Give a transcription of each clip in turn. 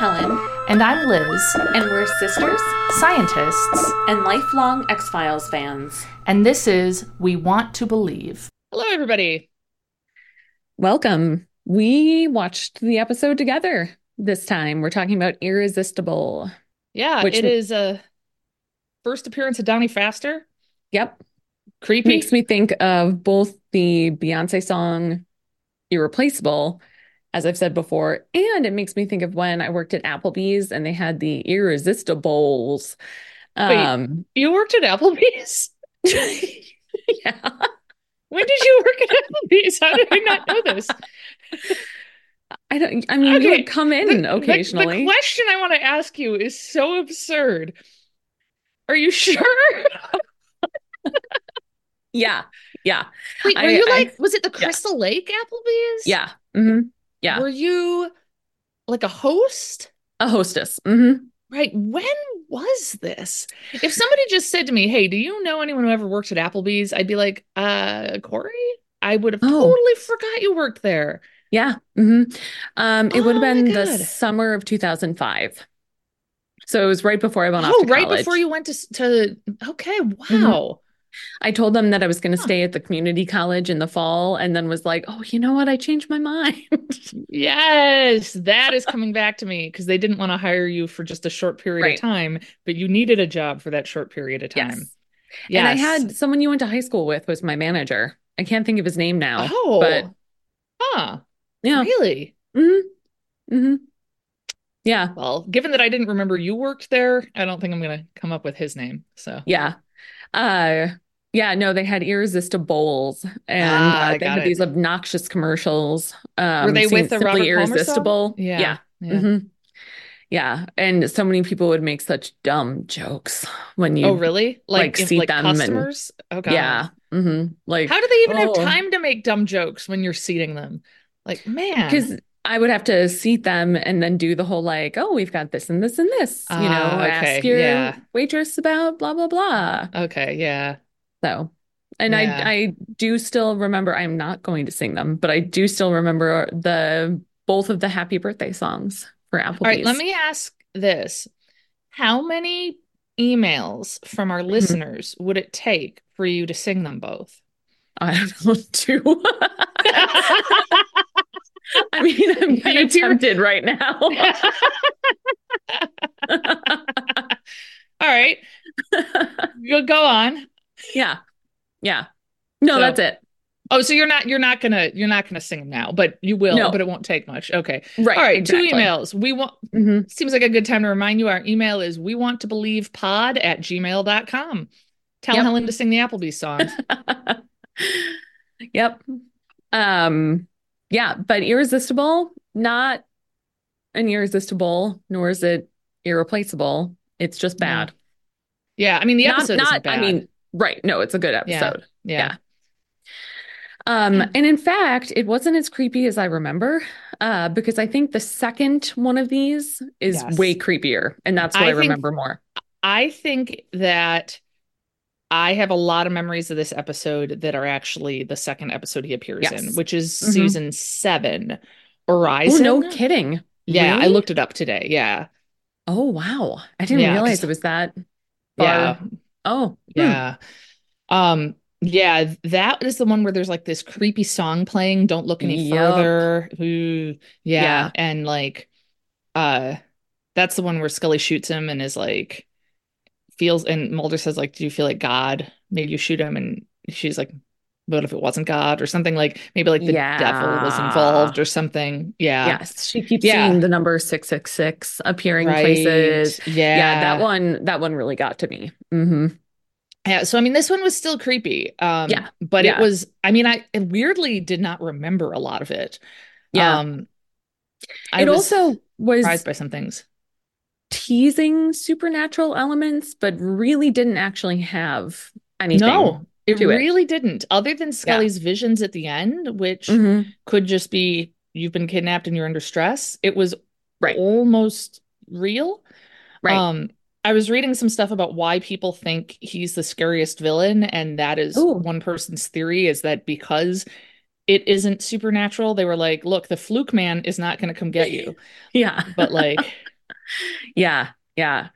Helen, And I'm Liz, and we're sisters scientists, and lifelong X Files fans. and this is We Want to Believe. Hello, everybody. Welcome. We watched the episode together this time. We're talking about Irresistible. Yeah, Which- it is a first appearance of Donnie Pfaster. Yep. Creepy. Makes me think of both the Beyonce song Irreplaceable, as I've said before, and it makes me think of when I worked at Applebee's and they had the Irresistibles. Wait. Um, you worked at Applebee's? yeah. When did you work at Applebee's? How did I not know this? I don't, I mean, you would come in The- the- occasionally. The, question I want to ask you is so absurd. Are you sure? Yeah. Yeah. Wait, were I- you I- like, was it the yeah. Crystal Lake Applebee's? Yeah. hmm Yeah. Were you like a host? A hostess. hmm Right. When was this? If somebody just said to me, Hey, do you know anyone who ever worked at Applebee's? I'd be like, uh, Corey? I would have Oh. totally forgot you worked there. Yeah. hmm Um, it would have Oh been the summer of 2005. So it was right before I went off Oh, right college. before you went to to okay, wow. I told them that I was going to Huh. stay at the community college in the fall and then was like, oh, you know what? I changed my mind. Yes, that is coming back to me because they didn't want to hire you for just a short period Right. of time, but you needed a job for that short period of time. Yes. And I had someone you went to high school with was my manager. I can't think of his name now. Oh, But huh. yeah. Really? hmm hmm Yeah. Well, given that I didn't remember you worked there, I don't think I'm gonna come up with his name. So Yeah. Uh yeah, no, they had irresistibles and Ah, uh, they had it. these obnoxious commercials. Um were they with the Robert song? irresistible. Yeah. Yeah. yeah. Mhm. Yeah. And so many people would make such dumb jokes when you Oh, really? Like, like, if, seat like them and- customers? Oh, God. Yeah. hmm Like How do they even Oh. have time to make dumb jokes when you're seating them? Like, man. because I would have to seat them and then do the whole like, oh, we've got this and this and this, you know, Ah, okay, ask your yeah. waitress about blah blah blah. Okay, yeah. So, and Yeah. I I do still remember I'm not going to sing them, but I do still remember the both of the happy birthday songs for Applebee's. All right, let me ask this. How many emails from our listeners would it take for you to sing them both? I don't know, two. I mean, I'm kind of tempted right now. All right, go go on. Yeah. Yeah. No, So- that's it. Oh, so you're not you're not gonna you're not gonna sing them now, but you will, No. but it won't take much. Okay. Right. All right, exactly. two emails. We want Mhm. seems like a good time to remind you our email is we want to believe pod at gmail.com. Tell Yep. Helen to sing the Applebee's song. Yep. Um, yeah, but irresistible, not an irresistible, nor is it irreplaceable. It's just bad. yeah, I mean the episode not. I mean, right. No, it's a good Yeah. episode. yeah. yeah. Um, and in fact, it wasn't as creepy as I remember, uh, because I think the second one of these is Yes. way creepier, and that's what I I, think- remember more. I think that I have a lot of memories of this episode that are actually the second episode he appears in, which is Mhm. season seven, Orison. no kidding. Yeah, I looked it up today. Yeah. Oh, wow. I didn't Yeah, realize it was that far. Yeah. Oh, hmm. Yeah. Um, yeah, that is the one where there's like this creepy song playing, Don't Look Any Yup. Further. Ooh, yeah. Yeah. And like uh that's the one where Scully shoots him and is like feels and Mulder says, like, do you feel like God made you shoot him? And she's like, what if it wasn't God or something like maybe like the devil was involved or something. Yeah. Yes, she keeps Yeah. seeing the number 666 appearing Right. places. Yeah. Yeah, that one that one really got to me. hmm Yeah, so I mean, this one was still creepy. Um, Yeah, but it was. I mean, I weirdly did not remember a lot of it. Yeah. um, I it was also was surprised by some things. Teasing supernatural elements, but really didn't actually have anything. No, it to it. really didn't. Other than Scully's visions at the end, which Mhm. could just be you've been kidnapped and you're under stress. It was Right. almost real. Right. Um, I was reading some stuff about why people think he's the scariest villain, and that is Ooh. one person's theory is that because it isn't supernatural, they were like, look, the fluke man is not going to come get you. yeah. But like, Yeah, yeah.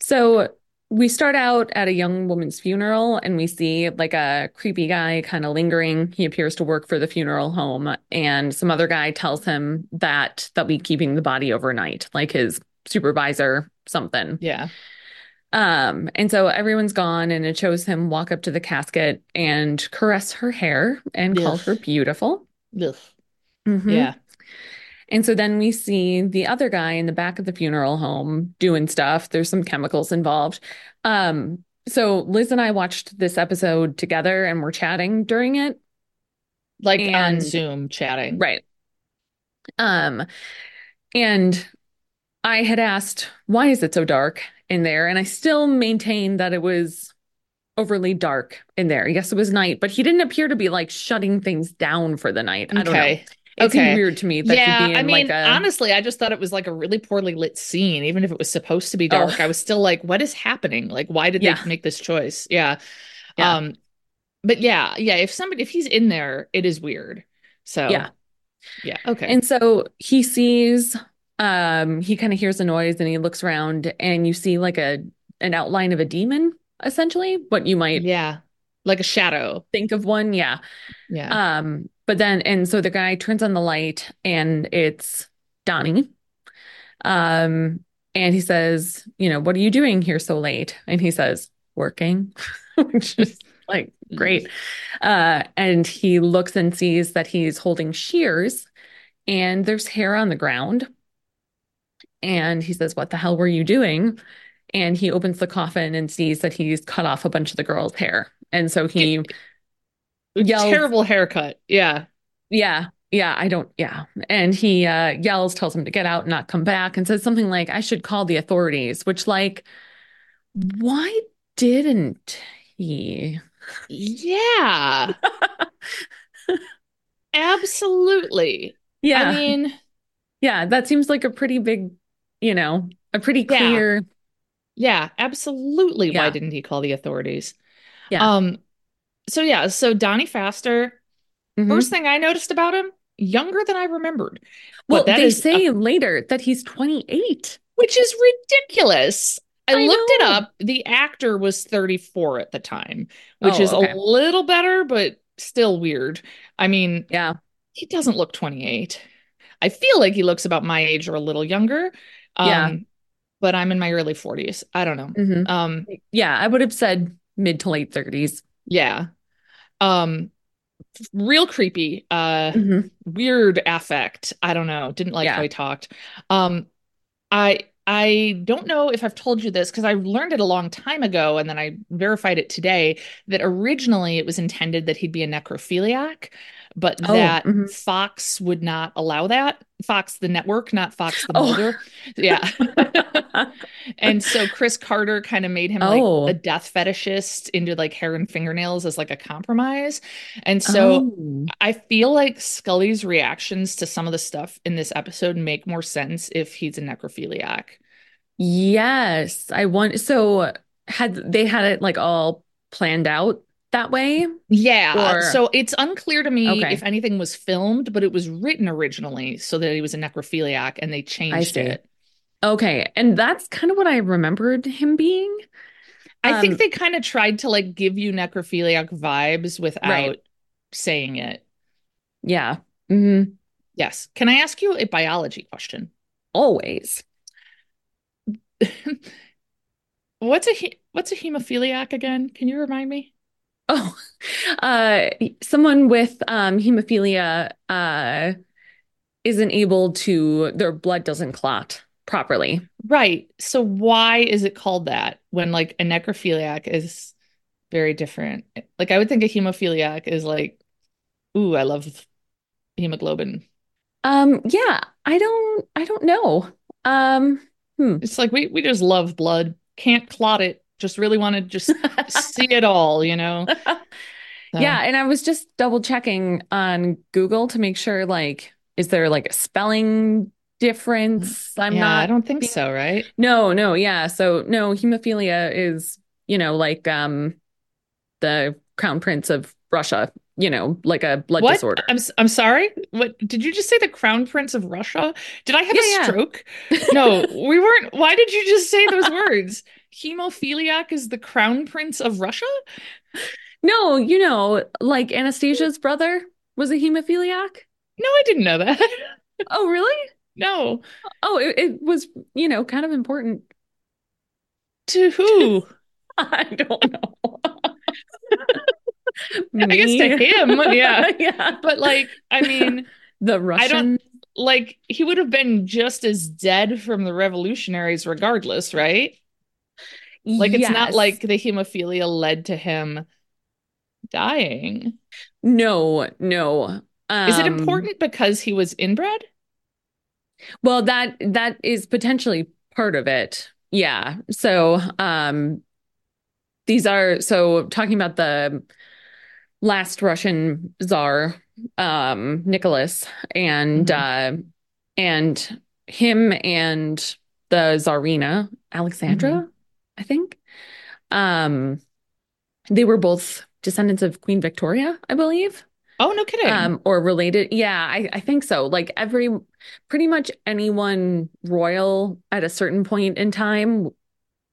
So we start out at a young woman's funeral and we see like a creepy guy kind of lingering. He appears to work for the funeral home and some other guy tells him that they'll be keeping the body overnight, like his supervisor, something. Yeah. Um, and so everyone's gone and it shows him walk up to the casket and caress her hair and call her beautiful. Ugh. Mhm. Yeah. And so then we see the other guy in the back of the funeral home doing stuff. There's some chemicals involved. Um, so Liz and I watched this episode together and we're chatting during it. Like on And- Zoom chatting. Right. Um, and I had asked, why is it so dark in there? And I still maintain that it was overly dark in there. Yes, it was night, but he didn't appear to be like shutting things down for the night. I don't know. Okay. Seemed weird to me that yeah, he'd be in I mean, like a honestly, I just thought it was like a really poorly lit scene. Even if it was supposed to be Oh. dark, I was still like, what is happening? Like, why did Yeah. they make this choice? Yeah. Yeah. Um, but yeah, yeah, if somebody if he's in there, it is weird. So Yeah. yeah, okay. And so he sees, um, he kind of hears a noise and he looks around and you see like a an outline of a demon, essentially, what you might yeah. Like a shadow. think of one. Yeah. Yeah. Um, but then and so the guy turns on the light and it's Donnie. Um, and he says, you know, what are you doing here so late? And he says, working, which is like great. Uh, and he looks and sees that he's holding shears and there's hair on the ground. And he says, What the hell were you doing? And he opens the coffin and sees that he's cut off a bunch of the girl's hair. And so he, yells- Terrible haircut. Yeah. yeah, yeah, I don't, yeah. And he uh, yells, tells him to get out and not come back, and says something like, I should call the authorities, which, like, why didn't he? Yeah. Absolutely. Yeah. I mean, Yeah, that seems like a pretty big, you know, a pretty clear. yeah, absolutely. Why didn't he call the authorities? Yeah. Um, so yeah, so Donnie Pfaster, Mhm. first thing I noticed about him, younger than I remembered. Well, they is a- say later that he's 28. which is ridiculous. I, I looked it up. The actor was 34 at the time, which Oh, is okay. a little better, but still weird. I mean, Yeah. he doesn't look 28. I feel like he looks about my age or a little younger. Um, Yeah. but I'm in my early 40s. I don't know. Mhm. Um, Yeah, I would have said mid to late 30s. yeah. Um, real creepy. Uh, Mhm. weird affect. I don't know. Didn't like Yeah. how he talked. Um, I I don't know if I've told you this because I learned it a long time ago and then I verified it today that originally it was intended that he'd be a necrophiliac, but Oh, that mhm. Fox would not allow that. Fox the network, not Fox the Oh. Mulder. Yeah. And so Chris Carter kind of made him Oh. like a death fetishist into like hair and fingernails as like a compromise. And so Oh. I feel like Scully's reactions to some of the stuff in this episode make more sense if he's a necrophiliac. Yes, I want so had they had it like all planned out that way? Yeah. Or- So it's unclear to me Okay. if anything was filmed, but it was written originally so that he was a necrophiliac and they changed it. Okay, and that's kind of what I remembered him being. I think Um, they kind of tried to like give you necrophiliac vibes without Right. saying it. Yeah. hmm Yes. Can I ask you a biology question? Always. What's a he- what's a hemophiliac again? Can you remind me? Oh, uh, someone with um hemophilia uh isn't able to, their blood doesn't clot properly. Right. So why is it called that when like a necrophiliac is very different? Like I would think a hemophiliac is like, ooh, I love hemoglobin. Um, yeah, I don't, I don't know. Um, hmm. It's like we we just love blood. Can't clot it. Just really want to just see it all, you know? So- Yeah, and I was just double checking on Google to make sure, like, is there like a spelling difference? I'm yeah, not. I don't think being- so, right? No, no, yeah. So no, hemophilia is, you know, like um the Crown Prince of Russia you know, like a blood What? disorder. I'm I'm sorry. What did you just say? The Crown Prince of Russia? Did I have Yeah, a yeah. stroke? No, we weren't. Why did you just say those words? Hemophiliac is the Crown Prince of Russia? No, you know, like Anastasia's brother was a hemophiliac. No, I didn't know that. Oh, really? No. Oh, it, it was, you know, kind of important. To who? I don't know. I guess to him, yeah. Yeah. But like, I mean, The Russian. like he would have been just as dead from the revolutionaries regardless, right? Like it's not like the hemophilia led to him dying. No, no. Is it Um, important because he was inbred? Well, that that is potentially part of it. Yeah. So, um, these are so talking about the last Russian czar, um, Nicholas, and uh, and him and the czarina Alexandra, I think. Um, they were both descendants of Queen Victoria, I believe Oh, no kidding. um or related yeah I, I think so like every pretty much anyone royal at a certain point in time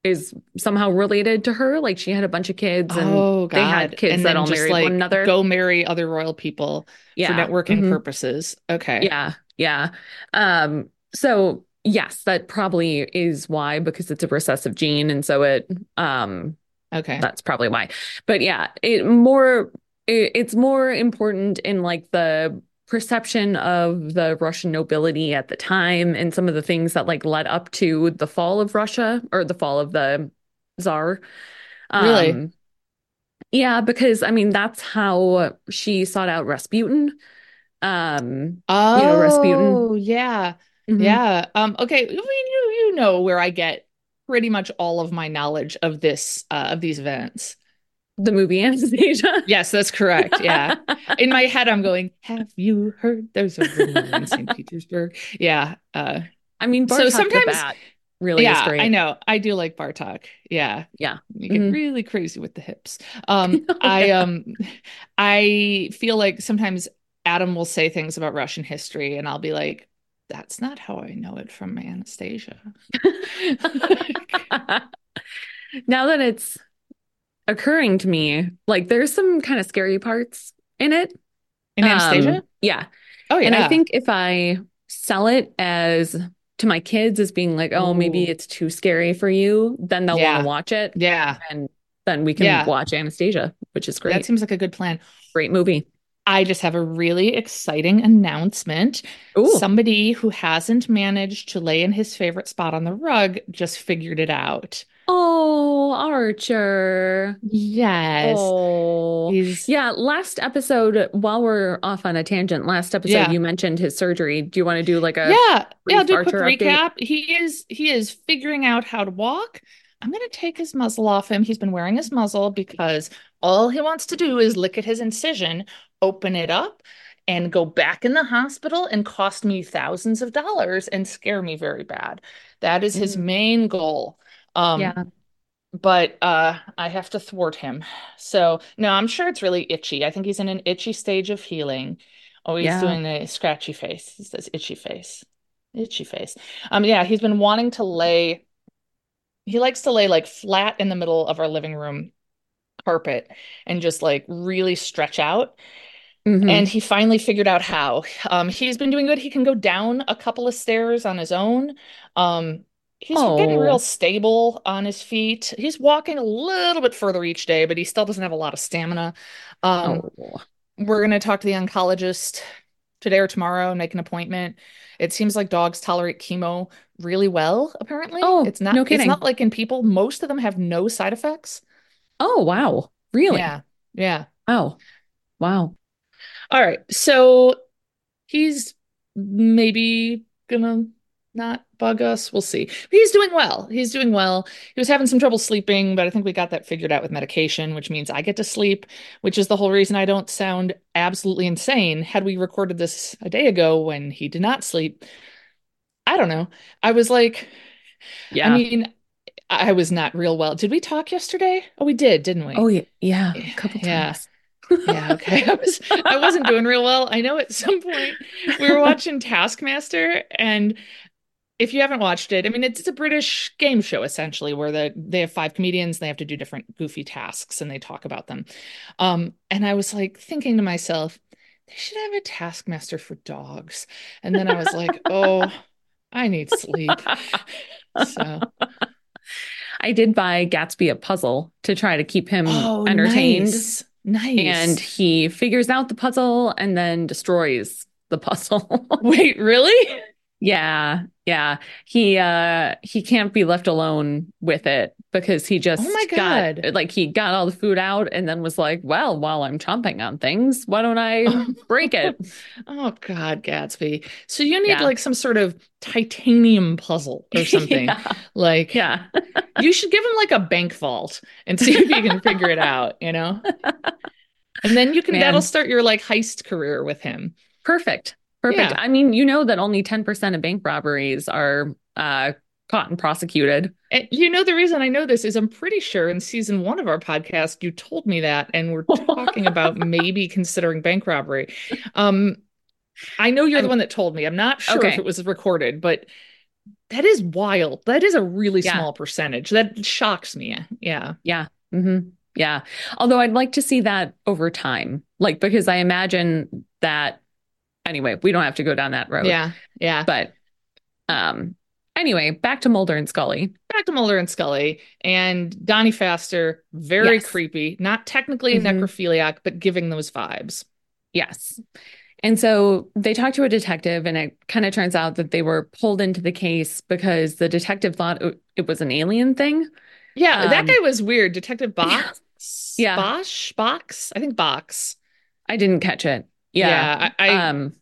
is somehow related to her like she had a bunch of kids and oh, they had kids And that all married like one another go marry other royal people yeah for networking mhm. purposes. Okay. yeah yeah um so yes that probably is why because it's a recessive gene and so it um Okay. That's probably why. But yeah, it more it, it's more important in like the perception of the Russian nobility at the time and some of the things that like led up to the fall of Russia or the fall of the Tsar. Really? Um, yeah, because I mean that's how she sought out Rasputin. Um, Oh, know, Rasputin. yeah. Mhm. Yeah. Um, okay. I mean, you you know where I get pretty much all of my knowledge of this uh, of these events. The movie Anastasia. Yes, that's correct. Yeah. In my head, I'm going, have you heard there's a rumor in St. Petersburg? Yeah. Uh, I mean, So Bartok the sometimes- really yeah, great. I know. I do like Bartok. Yeah. Yeah. You get Mhm. really crazy with the hips. Um, Oh, I yeah. um I feel like sometimes Adam will say things about Russian history and I'll be like, that's not how I know it from Anastasia. now that it's occurring to me, like there's some kind of scary parts in it. In Anastasia? Um, yeah. oh yeah. And I think if I sell it as to my kids as being like, oh, maybe it's too scary for you, then they'll want to watch it. yeah, And then we can Yeah. watch Anastasia, which is great. that seems like a good plan. Great movie. I just have a really exciting announcement. Ooh. Somebody who hasn't managed to lay in his favorite spot on the rug just figured it out. Oh, Archer. Yes. Oh. He's Yeah, last episode, while we're off on a tangent, last episode Yeah. you mentioned his surgery. Do you want to do like a yeah, yeah, do a quick update? recap. He is he is figuring out how to walk. I'm gonna take his muzzle off him. He's been wearing his muzzle because all he wants to do is lick at his incision, open it up, and go back in the hospital and cost me thousands of dollars and scare me very bad. That is his Mm. main goal. Um, Yeah. but uh, I have to thwart him. So no, I'm sure it's really itchy. I think he's in an itchy stage of healing. Oh, he's Yeah. doing a scratchy face. He says itchy face. Itchy face. Um, yeah, he's been wanting to lay, he likes to lay like flat in the middle of our living room carpet and just like really stretch out. Mhm. And he finally figured out how. Um, he's been doing good. He can go down a couple of stairs on his own. Um, he's getting Oh. real stable on his feet. He's walking a little bit further each day, but he still doesn't have a lot of stamina. Um, Oh. we're going to talk to the oncologist today or tomorrow and make an appointment. It seems like dogs tolerate chemo really well, apparently. Oh, it's not no kidding. it's not like in people. Most of them have no side effects. Oh, wow. Really? Yeah. Yeah. Oh, wow. All right. So he's maybe gonna not bug us. We'll see. But he's doing well. He's doing well. He was having some trouble sleeping, but I think we got that figured out with medication, which means I get to sleep, which is the whole reason I don't sound absolutely insane. Had we recorded this a day ago when he did not sleep, I don't know. I was like, Yeah. I mean, I was not real well. Did we talk yesterday? Oh, we did, didn't we? oh, yeah. Yeah. A couple times. Yeah, okay. I was I wasn't doing real well. I know at some point we were watching Taskmaster and if you haven't watched it, I mean it's, it's a British game show essentially where the they have five comedians, and they have to do different goofy tasks and they talk about them. Um and I was like thinking to myself, they should have a Taskmaster for dogs. And then I was like, "Oh, I need sleep." So, I did buy Gatsby a puzzle to try to keep him oh, entertained. nice. Nice. And he figures out the puzzle and then destroys the puzzle. wait, really? Yeah. Yeah. He uh he can't be left alone with it because he just Oh my got God. like he got all the food out and then was like, well, while I'm chomping on things, why don't I break it? Oh God, Gatsby. So you need Yeah. like some sort of titanium puzzle or something. yeah. Like yeah. you should give him like a bank vault and see if you can figure it out, you know? And then you can Man. that'll start your like heist career with him. Perfect. Perfect. Yeah. I mean, you know that only 10% of bank robberies are uh caught and prosecuted. And you know the reason I know this is I'm pretty sure in season one of our podcast you told me that and we're talking about maybe considering bank robbery. Um I know you're the I'm- one that told me. I'm not sure Okay. if it was recorded, but that is wild. That is a really Yeah. small percentage. That shocks me. Yeah. Yeah. hmm Yeah. Although I'd like to see that over time. Like because I imagine that anyway, we don't have to go down that road. Yeah. Yeah. But um anyway, back to Mulder and Scully. Back to Mulder and Scully and Donnie Pfaster, very Yes. creepy. Not technically a Mhm. necrophiliac, but giving those vibes. Yes. And so they talk to a detective, and it kind of turns out that they were pulled into the case because the detective thought it- was an alien thing. Yeah, that Um, guy was weird. Detective Bocks? Yeah. Bosch? Bocks? I think Bocks. I didn't catch it. Yeah. I, I um,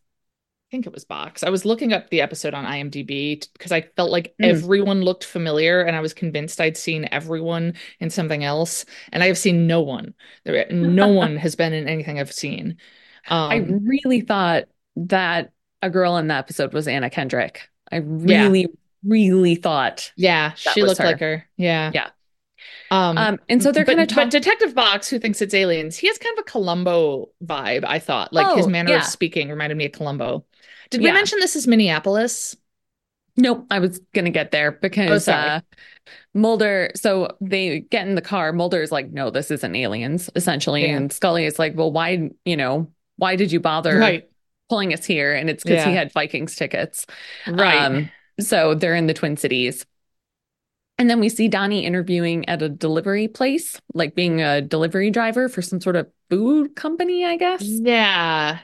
think it was Bocks. I was looking up the episode on IMDb because I felt like Mm. everyone looked familiar and I was convinced I'd seen everyone in something else. And I have seen no one. There, no one has been in anything I've seen. Um, I really thought that a girl in the episode was Anna Kendrick. I really, really thought. yeah, she looked her. like her. Yeah. Yeah. Um, Um, and so they're kind of but. Detective Bocks, who thinks it's aliens, he has kind of a Columbo vibe, I thought. Like his Oh, manner yeah. of speaking reminded me of Columbo. Did we mention this is Minneapolis? Nope, I was gonna get there because Oh, uh, Mulder. So they get in the car. Mulder is like, "No, this isn't aliens," essentially, Yeah. and Scully is like, "Well, why? You know, why did you bother Right. pulling us here?" And it's because he had Vikings tickets. Right. Um, so they're in the Twin Cities. And then we see Donnie interviewing at a delivery place, like being a delivery driver for some sort of food company, I guess. yeah.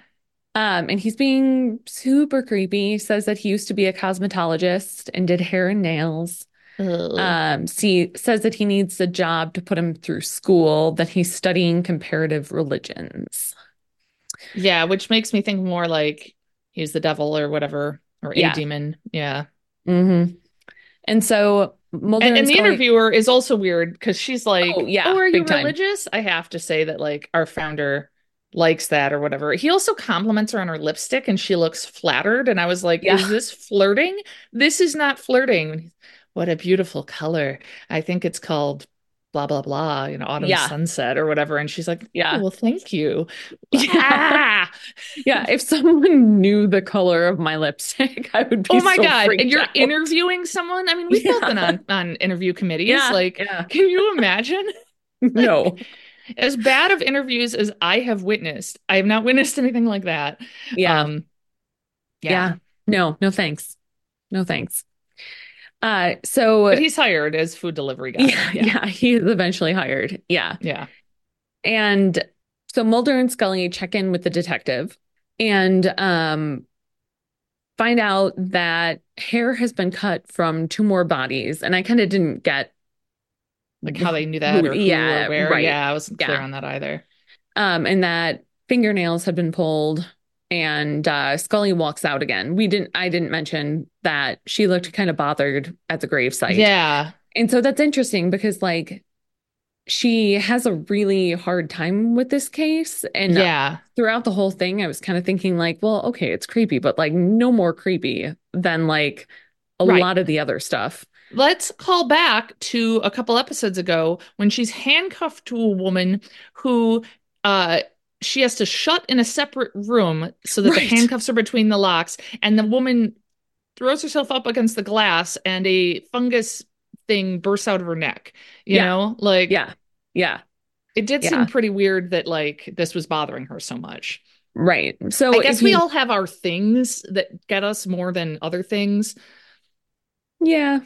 Um, and he's being super creepy. He says that he used to be a cosmetologist and did hair and nails. Ugh. Um, see, says that he needs a job to put him through school, that he's studying comparative religions. yeah, which makes me think more like he's the devil or whatever, or a Yeah. demon. Yeah. hmm And so Mulder And, and the interviewer is also weird because she's like, Oh, yeah, oh, are you time. religious? I have to say that like our founder likes that or whatever. He also compliments her on her lipstick and she looks flattered. And I was like, Yeah. is this flirting? This is not flirting. What a beautiful color. I think it's called blah, blah, blah, you know, autumn Yeah. sunset or whatever. And she's like, Yeah. oh, well, thank you. Yeah. Ah! Yeah, if someone knew the color of my lipstick, I would be Oh my so God. And you're out. interviewing someone. I mean, we've both Yeah. been on, on interview committees. Yeah, Like, yeah. can you imagine? No. as bad of interviews as I have witnessed, I have not witnessed anything like that. Yeah. Um, yeah. No, no thanks. No thanks. Uh so But he's hired as food delivery guy. yeah, yeah, he is eventually hired. Yeah. Yeah. And so Mulder and Scully check in with the detective and um find out that hair has been cut from two more bodies. And I kind of didn't get Like how they knew that or who yeah, or right. Yeah, I wasn't clear Yeah. on that either. um and that fingernails had been pulled and uh Scully walks out again. We didn't I didn't mention that she looked kind of bothered at the gravesite. Yeah. And so that's interesting because like she has a really hard time with this case and Yeah. throughout the whole thing I was kind of thinking like, well, okay, it's creepy, but like no more creepy than like a Right. lot of the other stuff. Let's call back to a couple episodes ago when she's handcuffed to a woman who uh she has to shut in a separate room so that the handcuffs are between the locks, and the woman throws herself up against the glass, and a fungus thing bursts out of her neck. You Yeah. know, like Yeah. Yeah. it did Yeah. seem pretty weird that like this was bothering her so much. Right. So I guess we you- all have our things that get us more than other things, Yeah.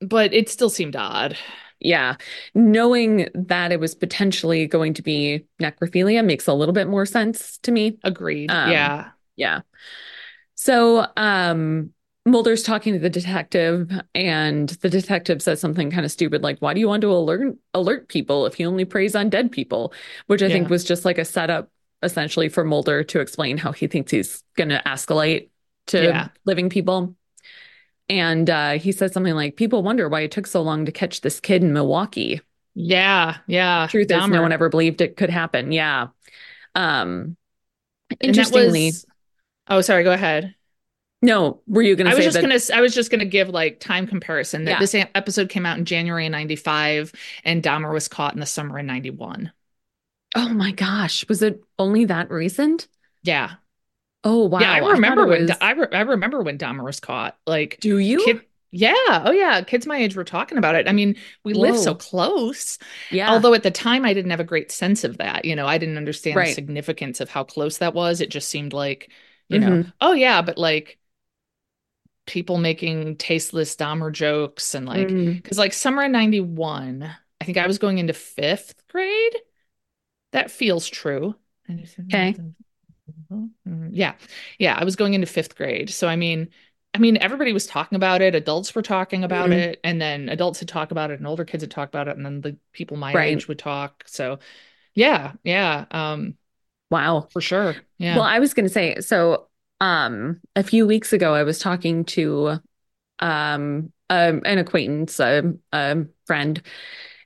but it still seemed odd. Yeah. Knowing that it was potentially going to be necrophilia makes a little bit more sense to me. Agreed. Um, yeah. Yeah. So, um, Mulder's talking to the detective, and the detective says something kind of stupid, like, "Why do you want to alert alert people if he only preys on dead people?" Which I think was just like a setup, essentially, for Mulder to explain how he thinks he's going to escalate to Yeah. living people. And uh, he says something like, "People wonder why it took so long to catch this kid in Milwaukee." Yeah. Yeah. Truth is, no one ever believed it could happen. Yeah. Um, interestingly, was- oh, sorry. Go ahead. no, were you going to? I was just that? gonna. I was just gonna give like time comparison that Yeah. this episode came out in January of '95, and Dahmer was caught in the summer of '91. Oh my gosh, was it only that recent? Yeah. Oh wow. yeah. I remember it when was- I, re- I remember when Dahmer was caught. Like Do you? kid. Yeah. Oh yeah. Kids my age were talking about it. I mean, we live so close. Yeah. Although at the time I didn't have a great sense of that. You know, I didn't understand the significance of how close that was. It just seemed like, you know, Mhm. oh yeah, but like people making tasteless Dahmer jokes and like Mm, because like summer of 91 i think i was going into fifth grade that feels true Okay. Yeah. Yeah i was going into fifth grade. So i mean i mean everybody was talking about it. Adults were talking about Mhm. it and then adults would talk about it and older kids would talk about it and then the people my Right. age would talk. So yeah yeah um wow. for sure. Yeah. Well, I was going to say, so um a few weeks ago I was talking to um um an acquaintance, a, a friend,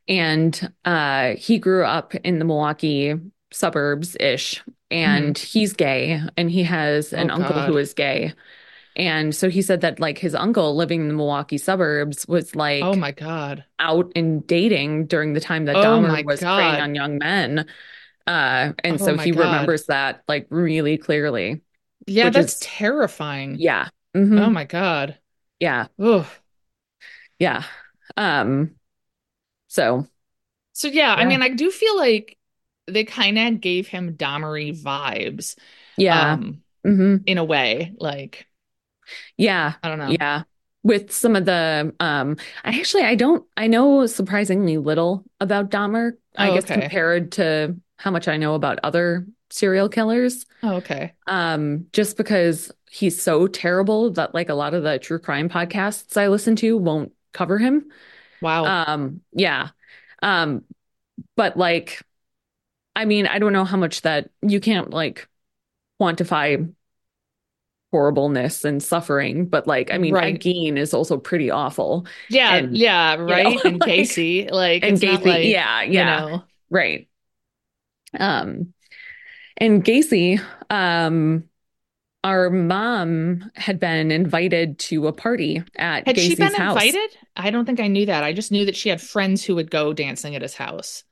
and uh he grew up in the Milwaukee suburbs-ish, and he's gay, and he has an Mm-hmm. Oh, uncle who God. is gay. And so he said that like his uncle living in the Milwaukee suburbs was like oh my god out and dating during the time that Oh Dahmer was God. preying on young men. Uh, and Oh so he God. remembers that like really clearly. yeah that's is- terrifying Yeah. Mhm. oh my god Yeah. oh Yeah. Um, so So yeah, I mean, I do feel like they kind of gave him Dahmery vibes, yeah. um, hmm in a way. Like, Yeah. I don't know. Yeah. With some of the um I actually I don't I know surprisingly little about Dahmer, I Oh, guess okay. compared to how much I know about other serial killers. Oh, okay. Um, just because he's so terrible that like a lot of the true crime podcasts I listen to won't cover him. Wow. Um, yeah. Um, but like, I mean, I don't know how much that you can't like quantify horribleness and suffering, but like, I mean, Right. Ed Gein is also pretty awful. yeah, and, yeah, know, right. and like- Gacy, like, And not like, yeah, you yeah, know, right. Um, and Gacy, um, our mom had been invited to a party at had she been house. invited? I don't think I knew that. I just knew that she had friends who would go dancing at his house.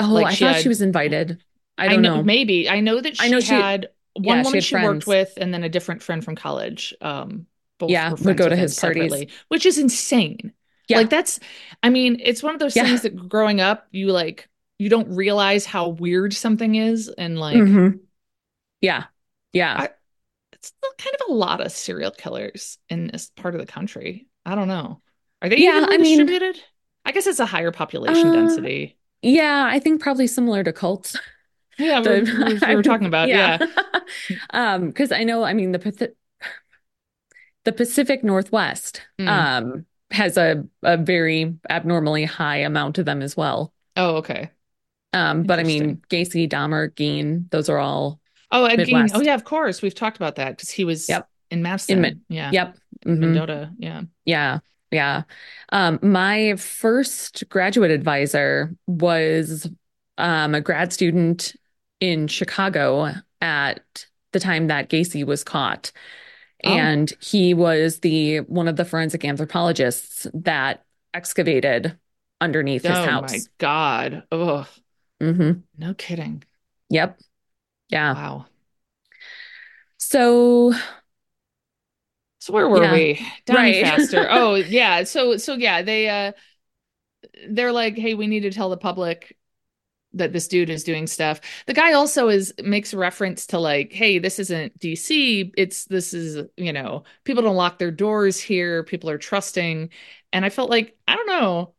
Oh, Like I she thought had- she was invited. I don't know. Maybe I know that she I know she- had one yeah, she woman had she, worked with, and then a different friend from college. Um, both Yeah, would go to his parties. which is insane. Yeah. Like that's, I mean, it's one of those Yeah. things that growing up, you like, you don't realize how weird something is, and like, Mhm. Yeah. Yeah. I- it's kind of a lot of serial killers in this part of the country. I don't know. Are they Yeah, I mean- I guess it's a higher population Uh, density. Yeah, I think probably similar to cults. Yeah, we, we- we were talking about. Yeah. Um, because I know, I mean, the Pacific, the Pacific Northwest Mm. um has a a very abnormally high amount of them as well. Oh, okay. Um, but I mean, Gacy, Dahmer, Gein, those are all Oh, Ed Gein. Oh, yeah, of course. We've talked about that because he was Yep. in Madison. Mid- yeah. yep. mhm. Mendota. Yeah. Yeah, yeah. Um, my first graduate advisor was um, a grad student in Chicago at the time that Gacy was caught. Oh. And he was the one of the forensic anthropologists that excavated underneath his house. oh my God. Oh, hmm no kidding. Yep. Yeah. Wow. So So where were Yeah. we? Donnie Right. Pfaster. Oh, yeah. So so yeah, they uh they're like, "Hey, we need to tell the public that this dude is doing stuff." The guy also is makes reference to like, "Hey, this isn't DC. It's this is, you know, people don't lock their doors here. People are trusting." And I felt like, I don't know,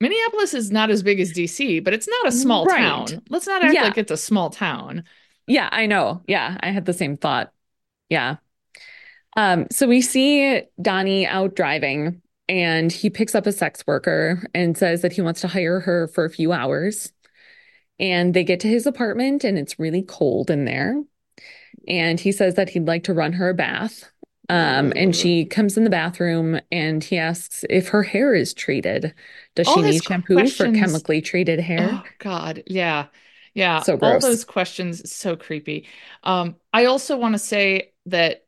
Minneapolis is not as big as DC, but it's not a small Right. town. Let's not act Yeah. like it's a small town. Yeah, I know. Yeah, I had the same thought. Yeah. Um, so we see Donnie out driving and he picks up a sex worker and says that he wants to hire her for a few hours. And they get to his apartment and it's really cold in there. And he says that he'd like to run her a bath. Um, and she comes in the bathroom and he asks if her hair is treated. Does All she need shampoo for chemically treated hair? Oh God, yeah. Yeah. So All gross. those questions so creepy. Um, I also want to say that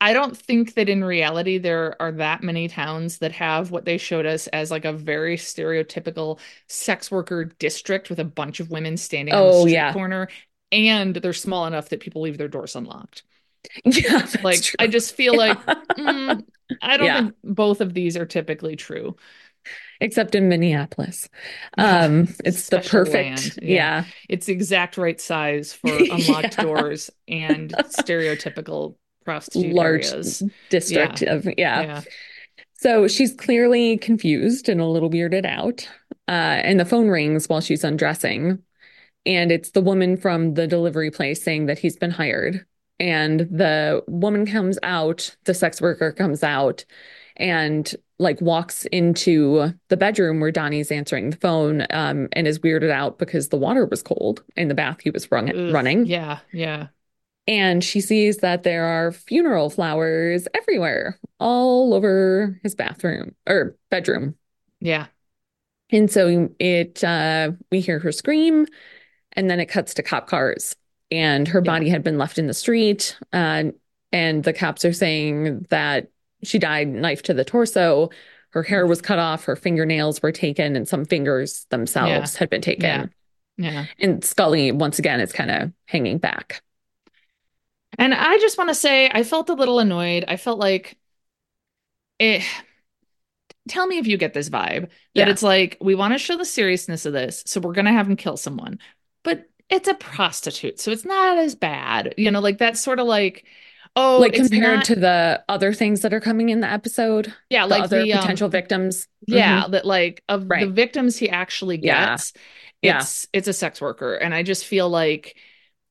I don't think that in reality there are that many towns that have what they showed us as like a very stereotypical sex worker district with a bunch of women standing on the Oh, street yeah. corner, and they're small enough that people leave their doors unlocked. Yeah, Like true. I just feel like mm, I don't Yeah. think both of these are typically true. except in Minneapolis. Um, it's the perfect, yeah. yeah, It's the exact right size for unlocked doors and stereotypical prostitute large areas. district of, yeah. Yeah. So she's clearly confused and a little weirded out. Uh, and the phone rings while she's undressing. And it's the woman from the delivery place saying that he's been hired. And the woman comes out, the sex worker comes out and like walks into the bedroom where Donnie's answering the phone um, and is weirded out because the water was cold in the bath he was run- Ugh, running. Yeah. Yeah. And she sees that there are funeral flowers everywhere, all over his bathroom or bedroom. Yeah. And so it uh we hear her scream and then it cuts to cop cars and her Yeah. body had been left in the street uh, and the cops are saying that she died knife to the torso. Her hair was cut off, her fingernails were taken and some fingers themselves had been taken. Yeah. Yeah. And Scully once again is kind of hanging back. And I just want to say I felt a little annoyed. I felt like it tell me if you get this vibe that Yeah. it's like we want to show the seriousness of this, so we're gonna have him kill someone. But it's a prostitute, so it's not as bad. You know, like that's sort of like oh like compared not- to the other things that are coming in the episode, yeah, the like other the um, potential victims. Yeah, that like of the victims he actually gets, Yeah. it's it's a sex worker. And I just feel like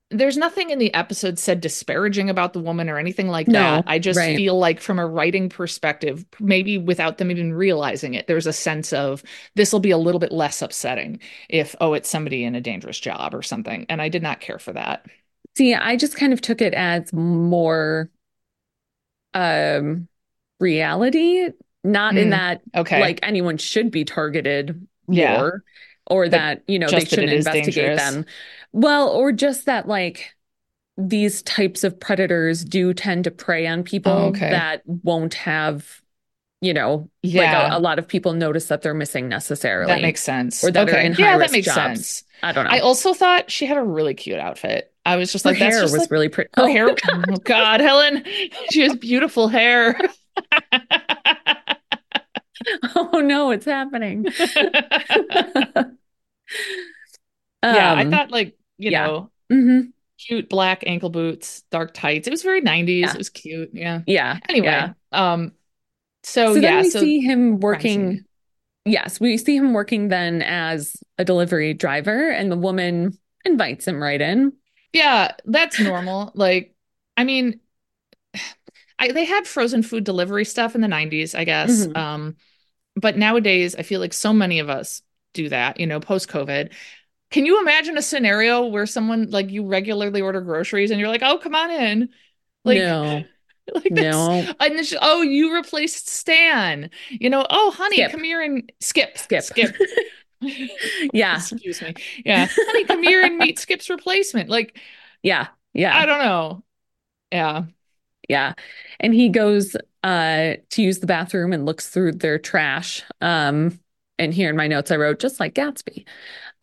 there's nothing in the episode said disparaging about the woman or anything like No, that. I just right. feel like from a writing perspective, maybe without them even realizing it, there's a sense of this will be a little bit less upsetting if, oh, it's somebody in a dangerous job or something. And I did not care for that. See, I just kind of took it as more um reality, not in Mm, that Okay. like anyone should be targeted Yeah. more or that, you know, they just shouldn't investigate dangerous. them. Well, or just that like these types of predators do tend to prey on people Oh, okay. that won't have, you know, like yeah, a, a lot of people notice that they're missing necessarily. that makes sense. or that are okay. in yeah, that makes jobs. sense. I don't know. I also thought she had a really cute outfit. I was just Her like, that's hair just was like really pretty. her Oh, hair. Oh God, Helen, she has beautiful hair. oh no, it's happening. yeah, I Um, thought like you yeah. know, mhm. cute black ankle boots, dark tights. It was very 90s. Yeah. It was cute. Yeah. Yeah. Anyway, yeah. um, so, So yeah, we so see him working. Yes, we see him working then as a delivery driver, and the woman invites him right in. yeah, that's normal. like, I mean, I they had frozen food delivery stuff in the 90s, I guess. Mhm. Um, but nowadays, I feel like so many of us do that. You know, post COVID. Can you imagine a scenario where someone like you regularly order groceries and you're like, "Oh, come on in," like, no, like this no, And she, oh, you replaced Stan. You know, oh, honey, Skip. come here and skip, Skip. skip. yeah, Excuse me. Yeah, honey, come here and meet Skip's replacement. Like, yeah, yeah, I don't know. Yeah, yeah. And he goes uh to use the bathroom and looks through their trash. Um, And here in my notes, I wrote just like Gatsby.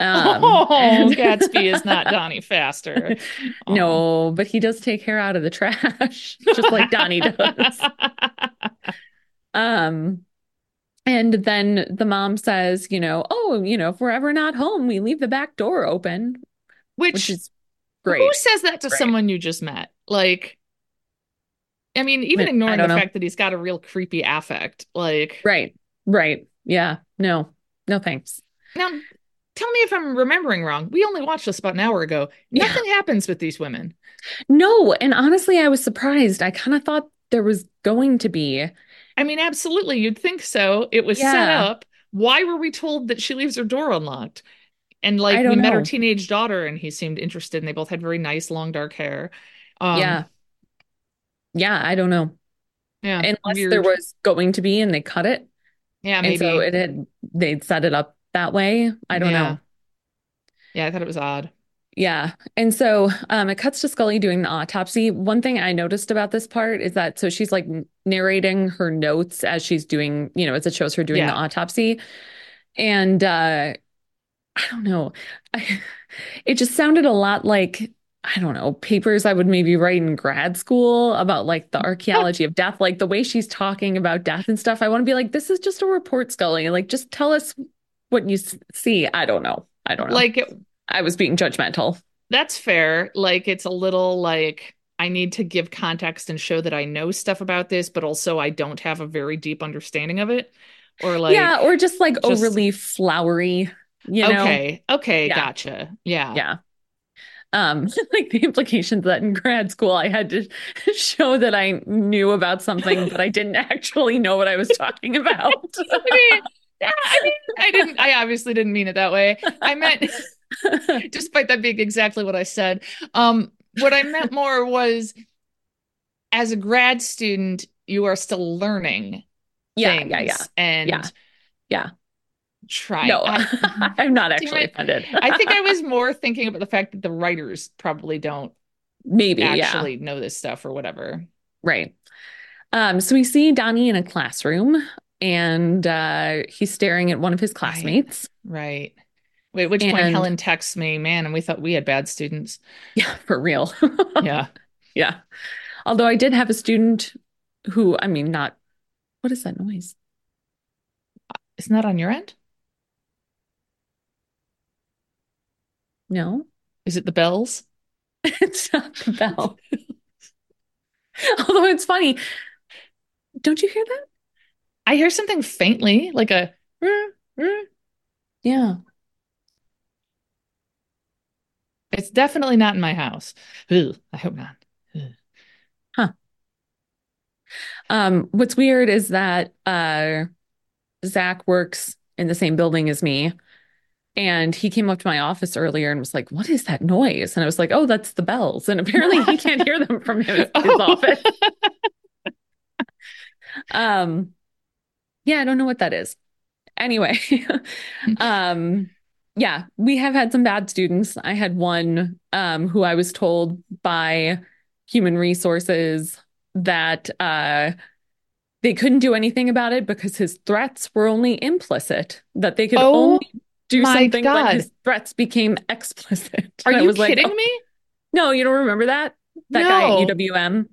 Um, oh, Gatsby is not Donnie Pfaster. Oh. No, but he does take her out of the trash, just like Donnie does. Um, and then the mom says, you know, oh, you know, if we're ever not home, we leave the back door open, Which, which is great. who says that to Great. someone you just met? Like, I mean, even I- I ignoring the know. fact that he's got a real creepy affect, like, Right, right. Yeah, no, no thanks. now tell me if I'm remembering wrong. We only watched this about an hour ago. Yeah. Nothing happens with these women. No, and honestly, I was surprised. I kind of thought there was going to be. I mean, absolutely, you'd think so. It was set up. Why were we told that she leaves her door unlocked? And like we don't met her teenage daughter, and he seemed interested, and they both had very nice, long, dark hair. Um, yeah. Yeah, I don't know. yeah, Unless weird. there was going to be and they cut it. yeah, And maybe. so it had they'd set it up that way. I don't Yeah. know. Yeah, I thought it was odd. Yeah. And so um, it cuts to Scully doing the autopsy. One thing I noticed about this part is that so she's like narrating her notes as she's doing, you know, as it shows her doing the autopsy. And uh, I don't know. I, it just sounded a lot like, I don't know, papers I would maybe write in grad school about like the archaeology of death, like the way she's talking about death and stuff. I want to be like, this is just a report, Scully. Like, just tell us what you see. I don't know. I don't know. Like it, I was being judgmental. that's fair. Like it's a little like I need to give context and show that I know stuff about this, but also I don't have a very deep understanding of it. Or like, yeah, or just like just- overly flowery, you know? okay, okay, Yeah. gotcha. Yeah. Yeah. Um, like the implications that in grad school I had to show that I knew about something, but I didn't actually know what I was talking about. I mean, yeah, I mean, I didn't. I obviously didn't mean it that way. I meant, despite that being exactly what I said. Um, what I meant more was, as a grad student, you are still learning yeah, things, yeah, yeah. and Yeah. Yeah. try. No, I, I'm not actually offended. I think I was more thinking about the fact that the writers probably don't Maybe, yeah. actually know this stuff or whatever. Right. Um, so we see Donnie in a classroom and uh he's staring at one of his classmates. Right. Wait, at which point And- Helen texts me, man, and we thought we had bad students. Yeah, for real. Yeah. Yeah. Although I did have a student who, I mean, not, what is that noise? Isn't that on your end? No, Is it the bells? it's not the bell. Although it's funny. Don't you hear that? I hear something faintly, like a. Yeah. it's definitely not in my house. I hope not. Um, what's weird is that uh Zach works in the same building as me. And he came up to my office earlier and was like, What is that noise? And I was like, Oh, that's the bells. And apparently he can't hear them from his, his Oh. office. Um, yeah, I don't know what that is. Anyway, um, yeah, we have had some bad students. I had one um who I was told by human resources that uh they couldn't do anything about it because his threats were only implicit, that they could Oh only do something when his threats became explicit. Are you was like, kidding "Oh, me? No, you don't remember that? That guy at UWM?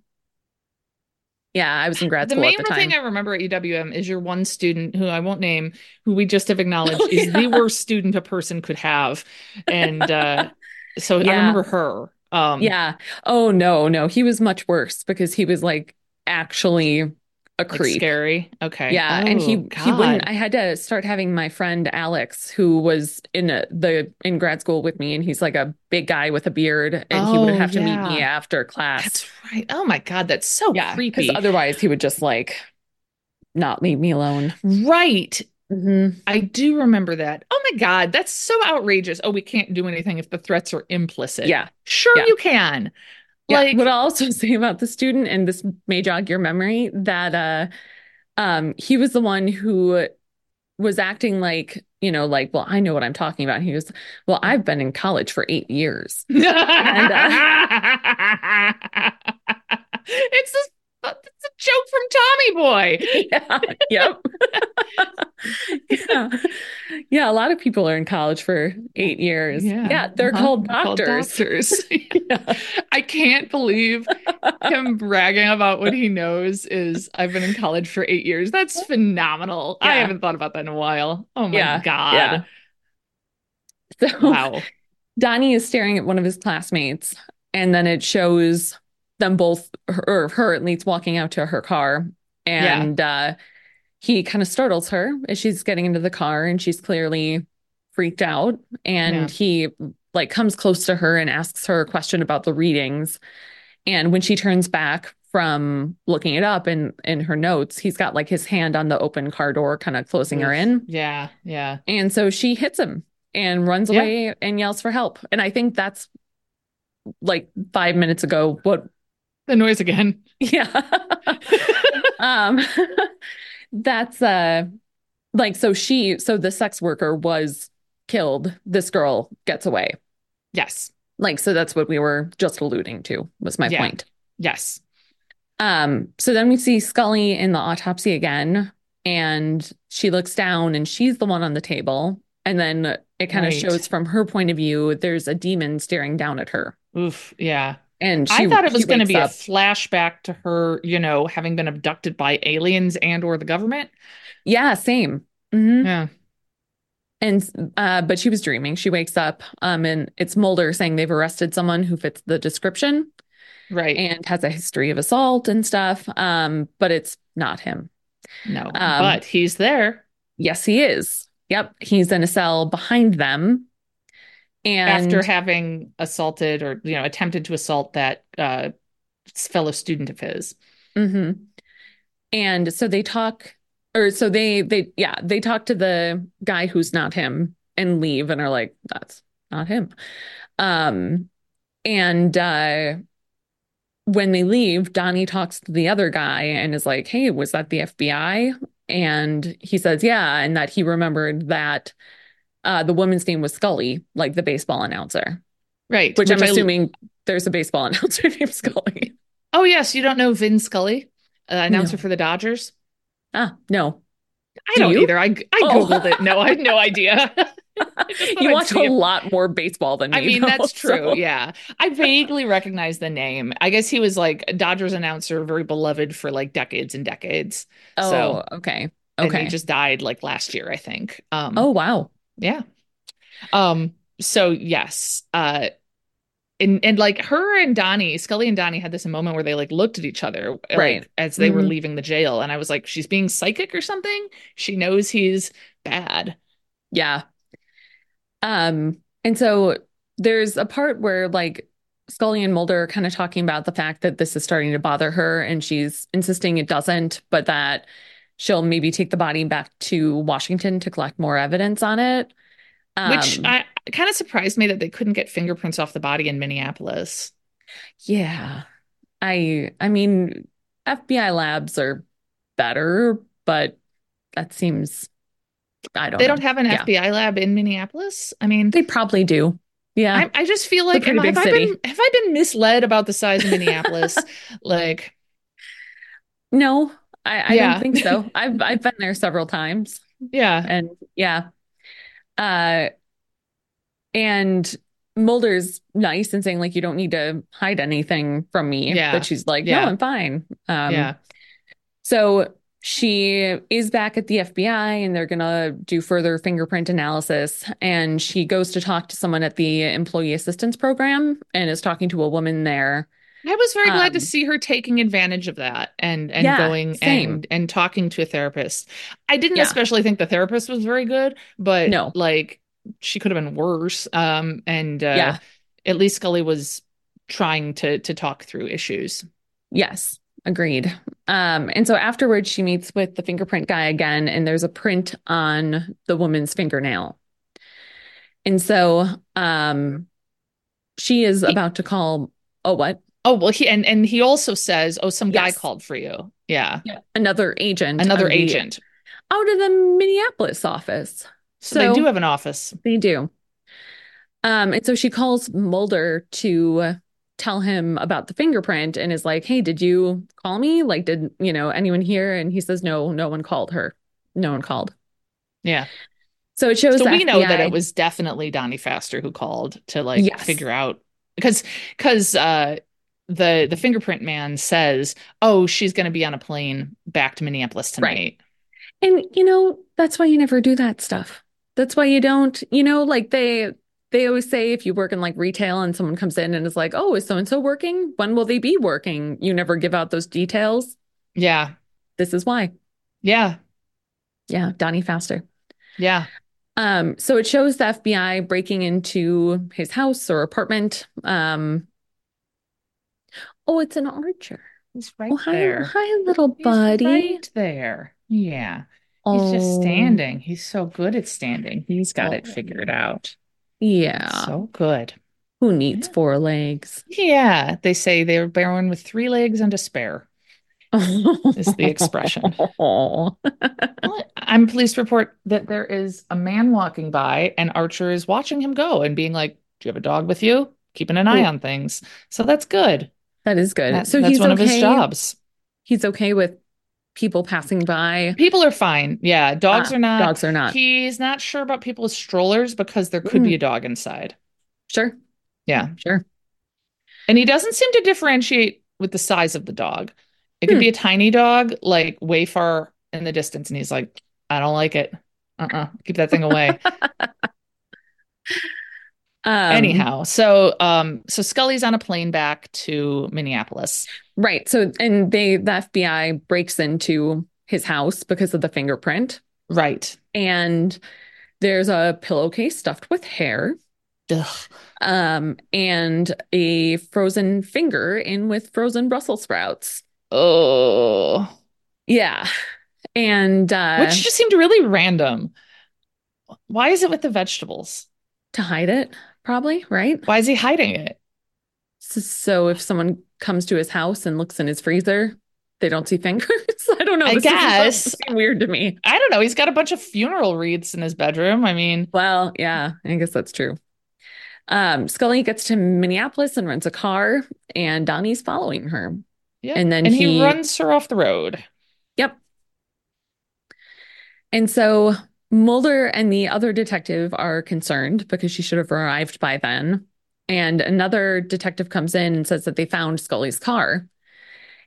Yeah, I was in grad The school main at the time. thing I remember at UWM is your one student who I won't name, who we just have acknowledged Oh, is the worst student a person could have. And uh so I remember her. Um Yeah. Oh no, no. He was much worse because he was like actually a like scary. Okay. Yeah, and he Oh, he wouldn't. I had to start having my friend Alex, who was in a, the in grad school with me, and he's like a big guy with a beard, and he would Oh, have to meet me after class. That's right. Oh my God, that's so yeah, creepy. because otherwise he would just like not leave me alone. Right. Mhm. I do remember that. Oh my God, that's so outrageous. Oh, we can't do anything if the threats are implicit. Yeah. Sure Yeah. you can. Yeah. Like what I'll also say about the student, and this may jog your memory, that uh um he was the one who was acting like, you know, like, well, I know what I'm talking about. He was, well, I've been in college for eight years. it's it's a joke from Tommy Boy. Yeah. Yep. yeah. Yeah, a lot of people are in college for eight years. Yeah, they're uh-huh. called They're called doctors. doctors. Yeah. I can't believe him bragging about what he knows is I've been in college for eight years. That's phenomenal. I haven't thought about that in a while. Oh my Yeah, God. yeah. So Wow. Donnie is staring at one of his classmates, and then it shows them both, her, or her at least, walking out to her car. And uh, he kind of startles her as she's getting into the car, and she's clearly freaked out. And Yeah. he like comes close to her and asks her a question about the readings. And when she turns back from looking it up in in her notes, he's got like his hand on the open car door, kind of closing her in. Yeah. Yeah. And so she hits him and runs Yeah. away and yells for help. And I think that's like five minutes ago. What? The noise again. Yeah. um, that's uh, like so she so the sex worker was killed. This girl gets away. Yes. Like so that's what we were just alluding to. Was my Yeah. point. Yes. Um, so then we see Scully in the autopsy again, and she looks down and she's the one on the table. And then it kind of Right. shows from her point of view, there's a demon staring down at her. Oof. Yeah. And she, I thought it was going to be a flashback to her, you know, having been abducted by aliens and or the government. Yeah, same. hmm Yeah. And uh, but she was dreaming. She wakes up, um, and it's Mulder saying they've arrested someone who fits the description Right. and has a history of assault and stuff. Um, but it's not him. no. um, but he's there Yes, he is. Yep, he's in a cell behind them. And after having assaulted or, you know, attempted to assault that uh fellow student of his. hmm And so they talk, or so they they yeah they talk to the guy who's not him and leave and are like that's not him. Um, and uh, when they leave, Donnie talks to the other guy and is like, "Hey, was that the FBI?" And he says, "Yeah," and that he remembered that uh, the woman's name was Scully, like the baseball announcer. Right. Which, I'm I- assuming there's a baseball announcer named Scully. Oh, yes. You don't know Vin Scully, uh, announcer No. for the Dodgers? Ah, no. I Do don't you? either. I, I Oh. Googled it. No, I had no idea. I just thought You watch a lot more baseball than me. I mean, though, that's true. so- Yeah. I vaguely recognize the name. I guess he was like a Dodgers announcer, very beloved for like decades and decades. Oh, So- okay. And Okay. he just died like last year, I think. Um, oh, wow. Yeah. Um, so yes. Uh, and and like her and Donnie, Scully and Donnie had this moment where they like looked at each other like, Right. as they were Mhm. leaving the jail, and I was like, she's being psychic or something. She knows he's bad. Yeah. Um, and so there's a part where like Scully and Mulder are kind of talking about the fact that this is starting to bother her and she's insisting it doesn't, but that she'll maybe take the body back to Washington to collect more evidence on it. Which Um, I kind of surprised me that they couldn't get fingerprints off the body in Minneapolis. yeah. I I mean FBI labs are better, but that seems I don't They know. don't have an Yeah. FBI lab in Minneapolis. I mean, They probably do. Yeah. I, I just feel like am- have I been have I been misled about the size of Minneapolis? like, No, I, I Yeah. don't think so. I've I've been there several times, yeah, and yeah, uh, and Mulder's nice and saying like you don't need to hide anything from me. Yeah. but she's like, no, I'm fine. Um, yeah, So she is back at the FBI and they're gonna do further fingerprint analysis. And she goes to talk to someone at the Employee Assistance Program and is talking to a woman there. I was very glad to Um, see her taking advantage of that and and Yeah, going same. and and talking to a therapist. I didn't Yeah. especially think the therapist was very good, but No. like she could have been worse. Um, and uh, Yeah. at least Scully was trying to to talk through issues. Yes, agreed. Um, and so afterwards, she meets with the fingerprint guy again, and there's a print on the woman's fingernail. And so um, she is about to call, oh, what? Oh well, he and and he also says, "Oh, some guy Yes. called for you." Yeah, Another agent. another of the- agent. Out of the Minneapolis office. So, they do have an office. They do. Um, and so she calls Mulder to tell him about the fingerprint and is like, Hey, did you call me? Like, did you know anyone here? And he says, No, no one called her. No one called. Yeah. So it shows So we know that it was definitely Donnie Pfaster who called to like Yes. figure out because because uh the the fingerprint man says, "Oh, she's going to be on a plane back to Minneapolis tonight." Right. And you know, that's why you never do that stuff. That's why you don't, you know, like they they always say if you work in like retail and someone comes in and is like, "Oh, is so and so working? When will they be working?" You never give out those details. Yeah. This is why. Yeah. Yeah, Donnie Pfaster. Yeah. Um, so it shows the FBI breaking into his house or apartment. Um, oh, it's an archer. He's oh, right Oh, hi, there. hi, little He's buddy. right there. Yeah. He's just Oh, standing. He's so good at standing. He's got it Oh. figured out. Yeah. So good. Who needs Yeah. four legs? Yeah. They say they're born with three legs and a spare. Is the expression. Oh. Well, I'm pleased to report that there is a man walking by and Archer is watching him go and being like, Do you have a dog with you? Keeping an eye Ooh. on things. So that's good. That is good. That- so that's he's one of his okay. jobs. He's okay with people passing by. People are fine. Yeah. Dogs Ah, are not. Dogs are not. He's not sure about people with strollers because there could Mm. be a dog inside. Sure, Yeah. sure. And he doesn't seem to differentiate with the size of the dog. It could Hmm. be a tiny dog, like way far in the distance, and he's like, I don't like it. Uh-uh. Keep that thing away. Um, Anyhow, so um, so Scully's on a plane back to Minneapolis. Right. So, and they, the FBI breaks into his house because of the fingerprint. Right. And there's a pillowcase stuffed with hair, Ugh. um, and a frozen finger in with frozen Brussels sprouts. Oh, Yeah. And uh, which just seemed really random. Why is it with the vegetables? to hide it, probably, right? Why is he hiding it? So, if someone comes to his house and looks in his freezer, they don't see fingers. I don't know. I This guess. weird to me. I don't know. He's got a bunch of funeral wreaths in his bedroom. I mean, Well, yeah, I guess that's true. Um, Scully gets to Minneapolis and rents a car, and Donnie's following her. yeah. And then and he he- runs her off the road. Yep. And so Mulder and the other detective are concerned because she should have arrived by then. And another detective comes in and says that they found Scully's car.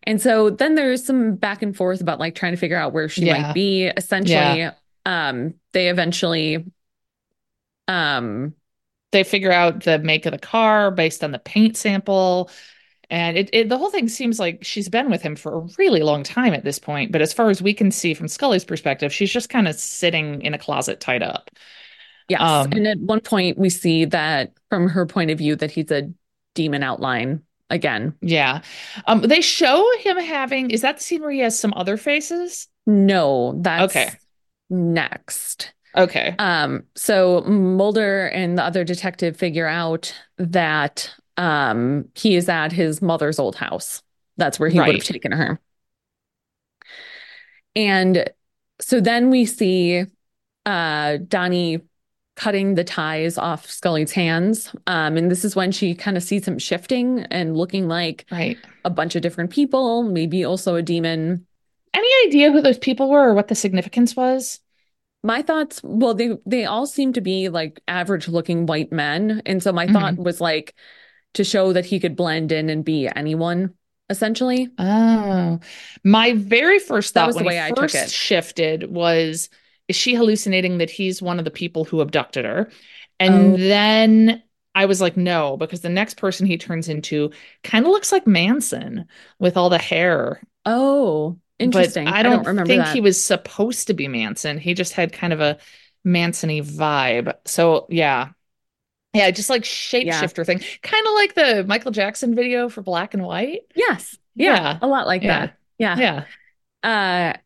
And so then there's some back and forth about like trying to figure out where she Yeah. might be. Essentially, um, they eventually um They figure out the make of the car based on the paint sample. And it, it the whole thing seems like she's been with him for a really long time at this point. But as far as we can see from Scully's perspective, she's just kind of sitting in a closet tied up. Yes. Um, and at one point, we see that from her point of view, that he's a demon outline again. Yeah. Um, they show him having, is that the scene where he has some other faces? No, that's Okay. next. Okay. Um, so Mulder and the other detective figure out that um he is at his mother's old house. That's where he would have taken her. And so then we see uh Donnie cutting the ties off Scully's hands. Um, and this is when she kind of sees him shifting and looking like Right. a bunch of different people, maybe also a demon. Any idea who those people were or what the significance was? My thoughts, well, they they all seem to be like average looking white men. And so my Mhm. thought was like to show that he could blend in and be anyone, essentially. Oh, my very first That thought was the way I took first it. shifted was, is she hallucinating that he's one of the people who abducted her? And Oh. then I was like, no, because the next person he turns into kind of looks like Manson with all the hair. Oh, interesting. But I don't, remember think that. he was supposed to be Manson. He just had kind of a Manson-y vibe. So yeah. Yeah, just like shapeshifter thing. Kind of like the Michael Jackson video for Black and White. Yes. Yeah, Yeah. a lot like Yeah. that. Yeah. Yeah. Uh,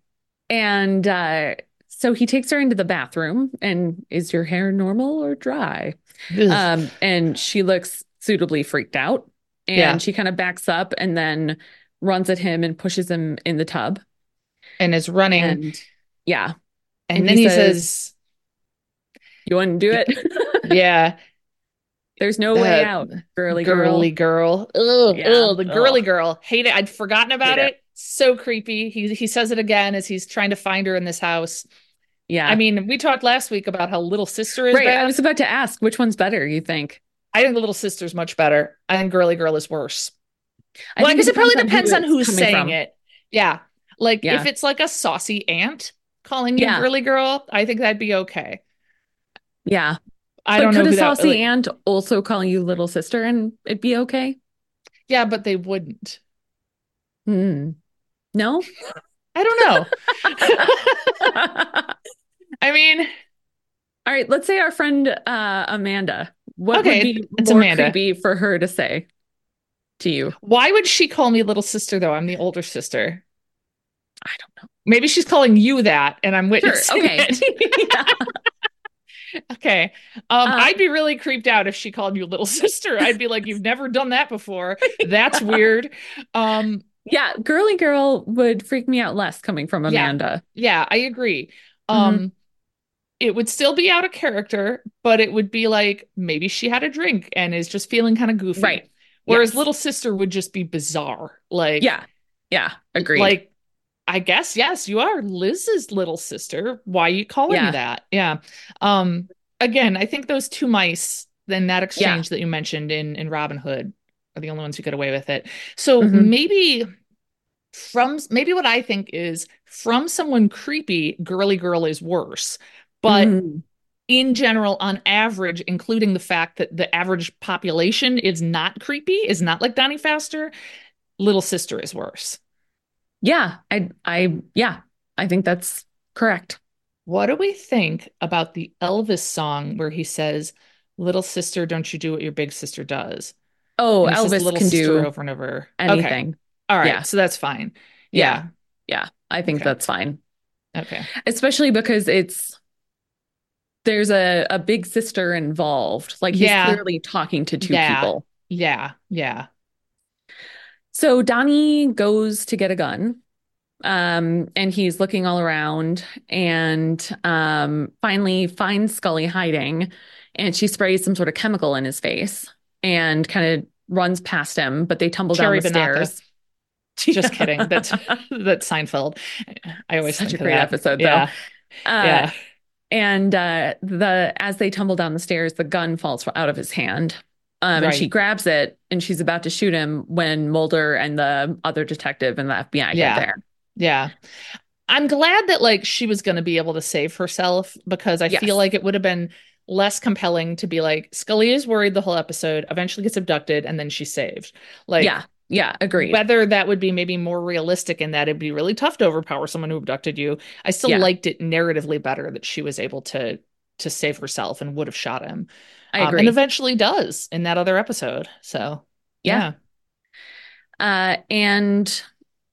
and uh, so he takes her into the bathroom and is your hair normal or dry? Um, and she looks suitably freaked out. And Yeah. she kind of backs up and then runs at him and pushes him in the tub. and is running. And, And yeah, then he he says- says, you want to do it? Yeah, There's no way Uh, out, girly girl. girly girl. Ugh, Yeah. ugh, the girly Ugh. girl. Hate it. I'd forgotten about Hate it. So creepy. He he says it again as he's trying to find her in this house. Yeah. I mean, we talked last week about how Little Sister is right. bad. I was about to ask which one's better, you think? I think the Little Sister's much better. I think Girly Girl is worse. I well, think it probably depends on it's who's saying from. it. Yeah. Like Yeah. if it's like a saucy aunt calling you Yeah. Girly Girl, I think that'd be okay. Yeah. I but don't know could a that- saucy like- aunt also call you little sister and it'd be okay? Yeah, but they wouldn't. Hmm. No? I don't know. I mean, all right, let's say our friend uh, Amanda. What Okay, would be it's more Amanda. creepy for her to say to you? why would she call me little sister though? I'm the older sister. I don't know. Maybe she's calling you that and I'm Sure. witnessing Okay. it. Yeah. Okay. Um, Uh, I'd be really creeped out if she called you little sister. I'd be like, you've never done that before. That's weird. Um, Yeah, girly girl would freak me out less coming from Amanda. yeah, I agree. Mm-hmm. Um, it would still be out of character, but it would be like maybe she had a drink and is just feeling kind of goofy. Right. Whereas Yes. little sister would just be bizarre. Like, Yeah. Yeah. Agreed. like I guess yes, you are Liz's little sister. Why are you calling Yeah. me that? Yeah. Um again, I think those two mice then that exchange that you mentioned in in Robin Hood are the only ones who get away with it. So Mhm. maybe from maybe what I think is from someone creepy, girly girl is worse. But Mhm. in general, on average, including the fact that the average population is not creepy, is not like Donnie Pfaster, little sister is worse. Yeah, I I yeah, I think that's correct. What do we think about the Elvis song where he says, Little sister, don't you do what your big sister does? Oh, And he says Elvis little can sister do over and over. Okay. anything. All right. Yeah. So that's fine. Yeah. Yeah. Yeah, I think Okay. that's fine. Okay. Especially because it's there's a a big sister involved. Like he's Yeah. clearly talking to two Yeah. people. Yeah. Yeah. So Donnie goes to get a gun. Um, and he's looking all around and um finally finds Scully hiding and she sprays some sort of chemical in his face and kind of runs past him, but they tumble Cherry down the stairs. Just kidding. That's that's Seinfeld. I always Such think a great that. episode, though. Yeah. Uh, yeah. And uh, the as they tumble down the stairs, the gun falls out of his hand. Um, and she grabs it and she's about to shoot him when Mulder and the other detective and the FBI Yeah. get there. Yeah. I'm glad that like she was going to be able to save herself because I Yes. feel like it would have been less compelling to be like Scully is worried the whole episode, eventually gets abducted, and then she's saved. Like yeah, yeah, agreed. whether that would be maybe more realistic in that it'd be really tough to overpower someone who abducted you. I still Yeah. liked it narratively better that she was able to to save herself and would have shot him. I Um, and eventually does in that other episode. So Yeah. Uh, and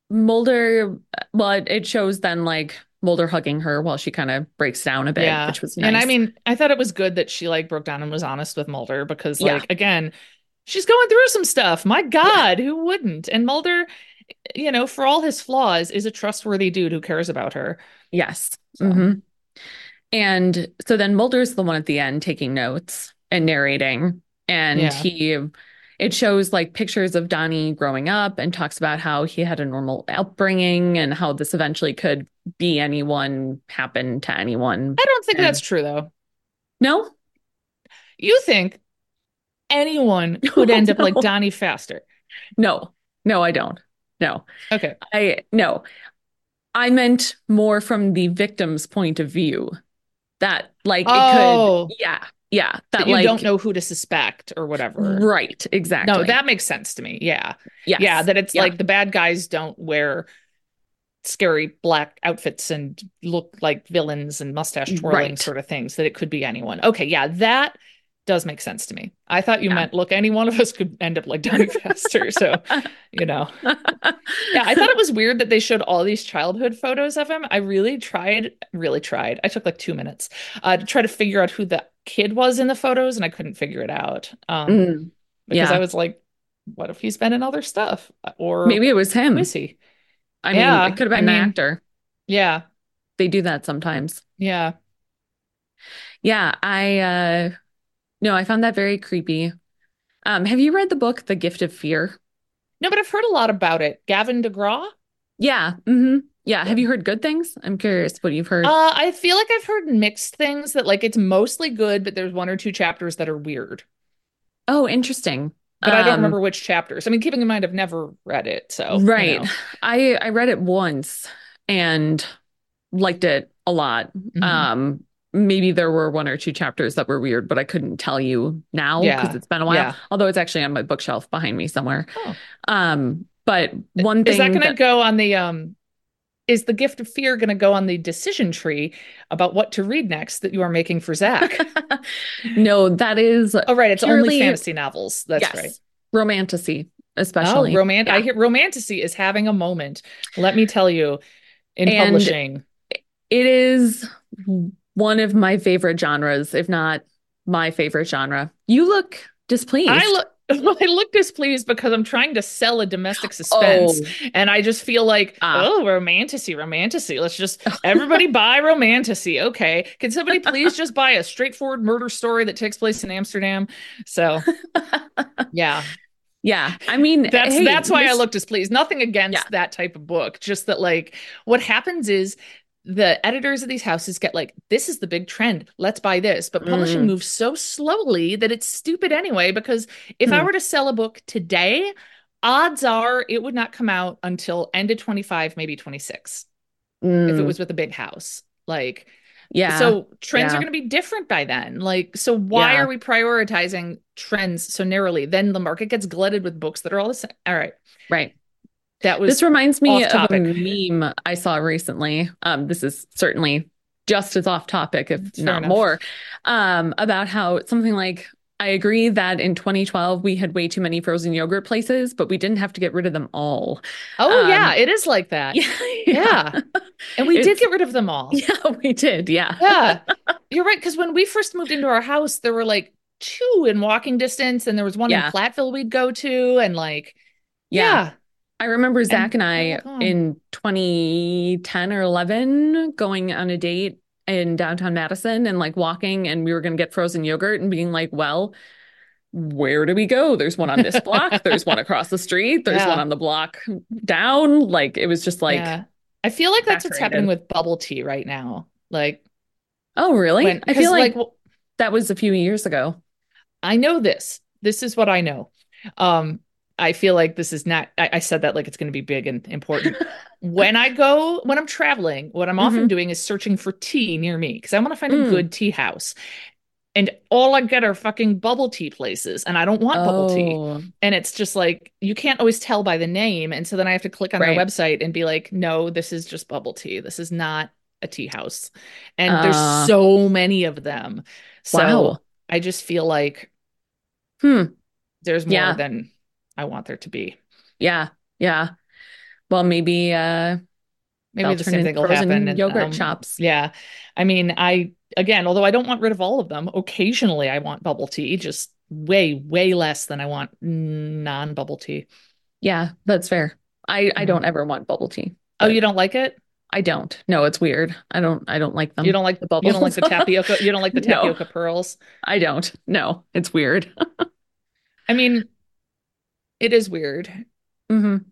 Mulder, well, it, it shows then like Mulder hugging her while she kind of breaks down a bit, Yeah. which was nice. And I mean, I thought it was good that she like broke down and was honest with Mulder because, Yeah. like, again, she's going through some stuff. My God, who wouldn't? And Mulder, you know, for all his flaws, is a trustworthy dude who cares about her. yes. So. Mhm. And so then Mulder's the one at the end taking notes and narrating, and Yeah. he it shows like pictures of Donnie growing up and talks about how he had a normal upbringing and how this eventually could be anyone, happen to anyone. I don't think And- that's true, though. No? You think anyone could end up like No. Donnie Pfaster? No. No, I don't. No. Okay. I no. I meant more from the victim's point of view. That like it Oh. could yeah. Yeah. That, That you like don't know who to suspect or whatever. right, exactly. No, that makes sense to me. Yeah. yes. Yeah. That it's Yeah. like the bad guys don't wear scary black outfits and look like villains and mustache twirling Right. sort of things, that it could be anyone. Okay. Yeah. That does make sense to me. I thought you Yeah. meant, look, any one of us could end up like Donnie Pfaster. So, you know. Yeah, I thought it was weird that they showed all these childhood photos of him. I really tried, really tried. I took like two minutes uh, to try to figure out who the kid was in the photos, and I couldn't figure it out. Um, Mm, because yeah. I was like, what if he's been in other stuff? Or maybe it was him. is he? I mean, it could have I been an mean- actor. Yeah, They do that sometimes. yeah. Yeah, I uh no, I found that very creepy. Um, have you read the book The Gift of Fear? No, but I've heard a lot about it. Gavin DeGraw? Yeah. hmm Yeah. Have you heard good things? I'm curious what you've heard. Uh, I feel like I've heard mixed things that like it's mostly good, but there's one or two chapters that are weird. oh, interesting. But I don't Um, remember which chapters. I mean, keeping in mind I've never read it, so you Right. know. I I read it once and liked it a lot. Mhm. Um, maybe there were one or two chapters that were weird, but I couldn't tell you now because Yeah. it's been a while. Yeah. Although it's actually on my bookshelf behind me somewhere. Oh. Um, but one thing Is that going to go on the um? Is the gift of fear going to go on the decision tree about what to read next that you are making for Zach? no, that is oh, right. It's only fantasy novels. That's yes, right. romantasy, oh, especially. Oh, romant. I hear romantasy is having a moment. Let me tell you, in And- publishing. It is one of my favorite genres, if not my favorite genre. You look displeased. I look. I look displeased because I'm trying to sell a domestic suspense, Oh. and I just feel like, Ah. oh, romantasy, romantasy. Let's just everybody buy romantasy. Okay, can somebody please just buy a straightforward murder story that takes place in Amsterdam? So, yeah, Yeah, I mean that's hey, that's why I look displeased. Nothing against Yeah. that type of book, just that like what happens is the editors of these houses get like this is the big trend let's buy this but publishing Mm. moves so slowly that it's stupid anyway because if i Hmm. were to sell a book today odds are it would not come out until end of 25 maybe 26 if it Mm, was with a big house like yeah. so trends yeah. are going to be different by then like so why Yeah. are we prioritizing trends so narrowly then the market gets glutted with books that are all the same all right right. That was This reminds me of a meme I saw recently. Um, this is certainly just as off topic, if Fair not enough. more, um, about how something like I agree that in 2012 we had way too many frozen yogurt places, but we didn't have to get rid of them all. oh um, yeah it is like that Yeah, yeah and we did get rid of them all yeah, we did. Yeah, yeah you're right because when we first moved into our house there were like two in walking distance and there was one Yeah. in platteville we'd go to and like yeah. yeah, I remember Zach and I all gone. in 2010 or 11 going on a date in downtown Madison and like walking, and we were going to get frozen yogurt and being like, well, where do we go? There's one on this block, there's one across the street, there's Yeah. one on the block down. Like it was just like, yeah. i feel like that's what's happening with bubble tea right now like oh, really? when I feel like w- that was a few years ago. I know this. This is what I know. Um, I feel like this is not, I, I said that like it's going to be big and important. when I go, when I'm traveling, what I'm often Mhm. doing is searching for tea near me because I want to find a Mm. good tea house. And all I get are fucking bubble tea places, and I don't want bubble tea. Oh, And it's just like, you can't always tell by the name. And so then I have to click on Right. their website and be like, no, this is just bubble tea. This is not a tea house. And Uh. there's so many of them. So wow. I just feel like Hmm. there's more Yeah. than I want there to be. Yeah. Yeah. Well, maybe uh Maybe the same in thing will happen. and, yogurt um, shops. Yeah. I mean, I, again, although I don't want rid of all of them, occasionally I want bubble tea, just way, way less than I want non bubble tea. Yeah, that's fair. I I don't ever want bubble tea. Oh, you don't like it? I don't. No, it's weird. I don't I don't like them. You don't like the bubble? You don't like the tapioca? You don't like the No. tapioca pearls? I don't. No, it's weird. I mean, it is weird, hmm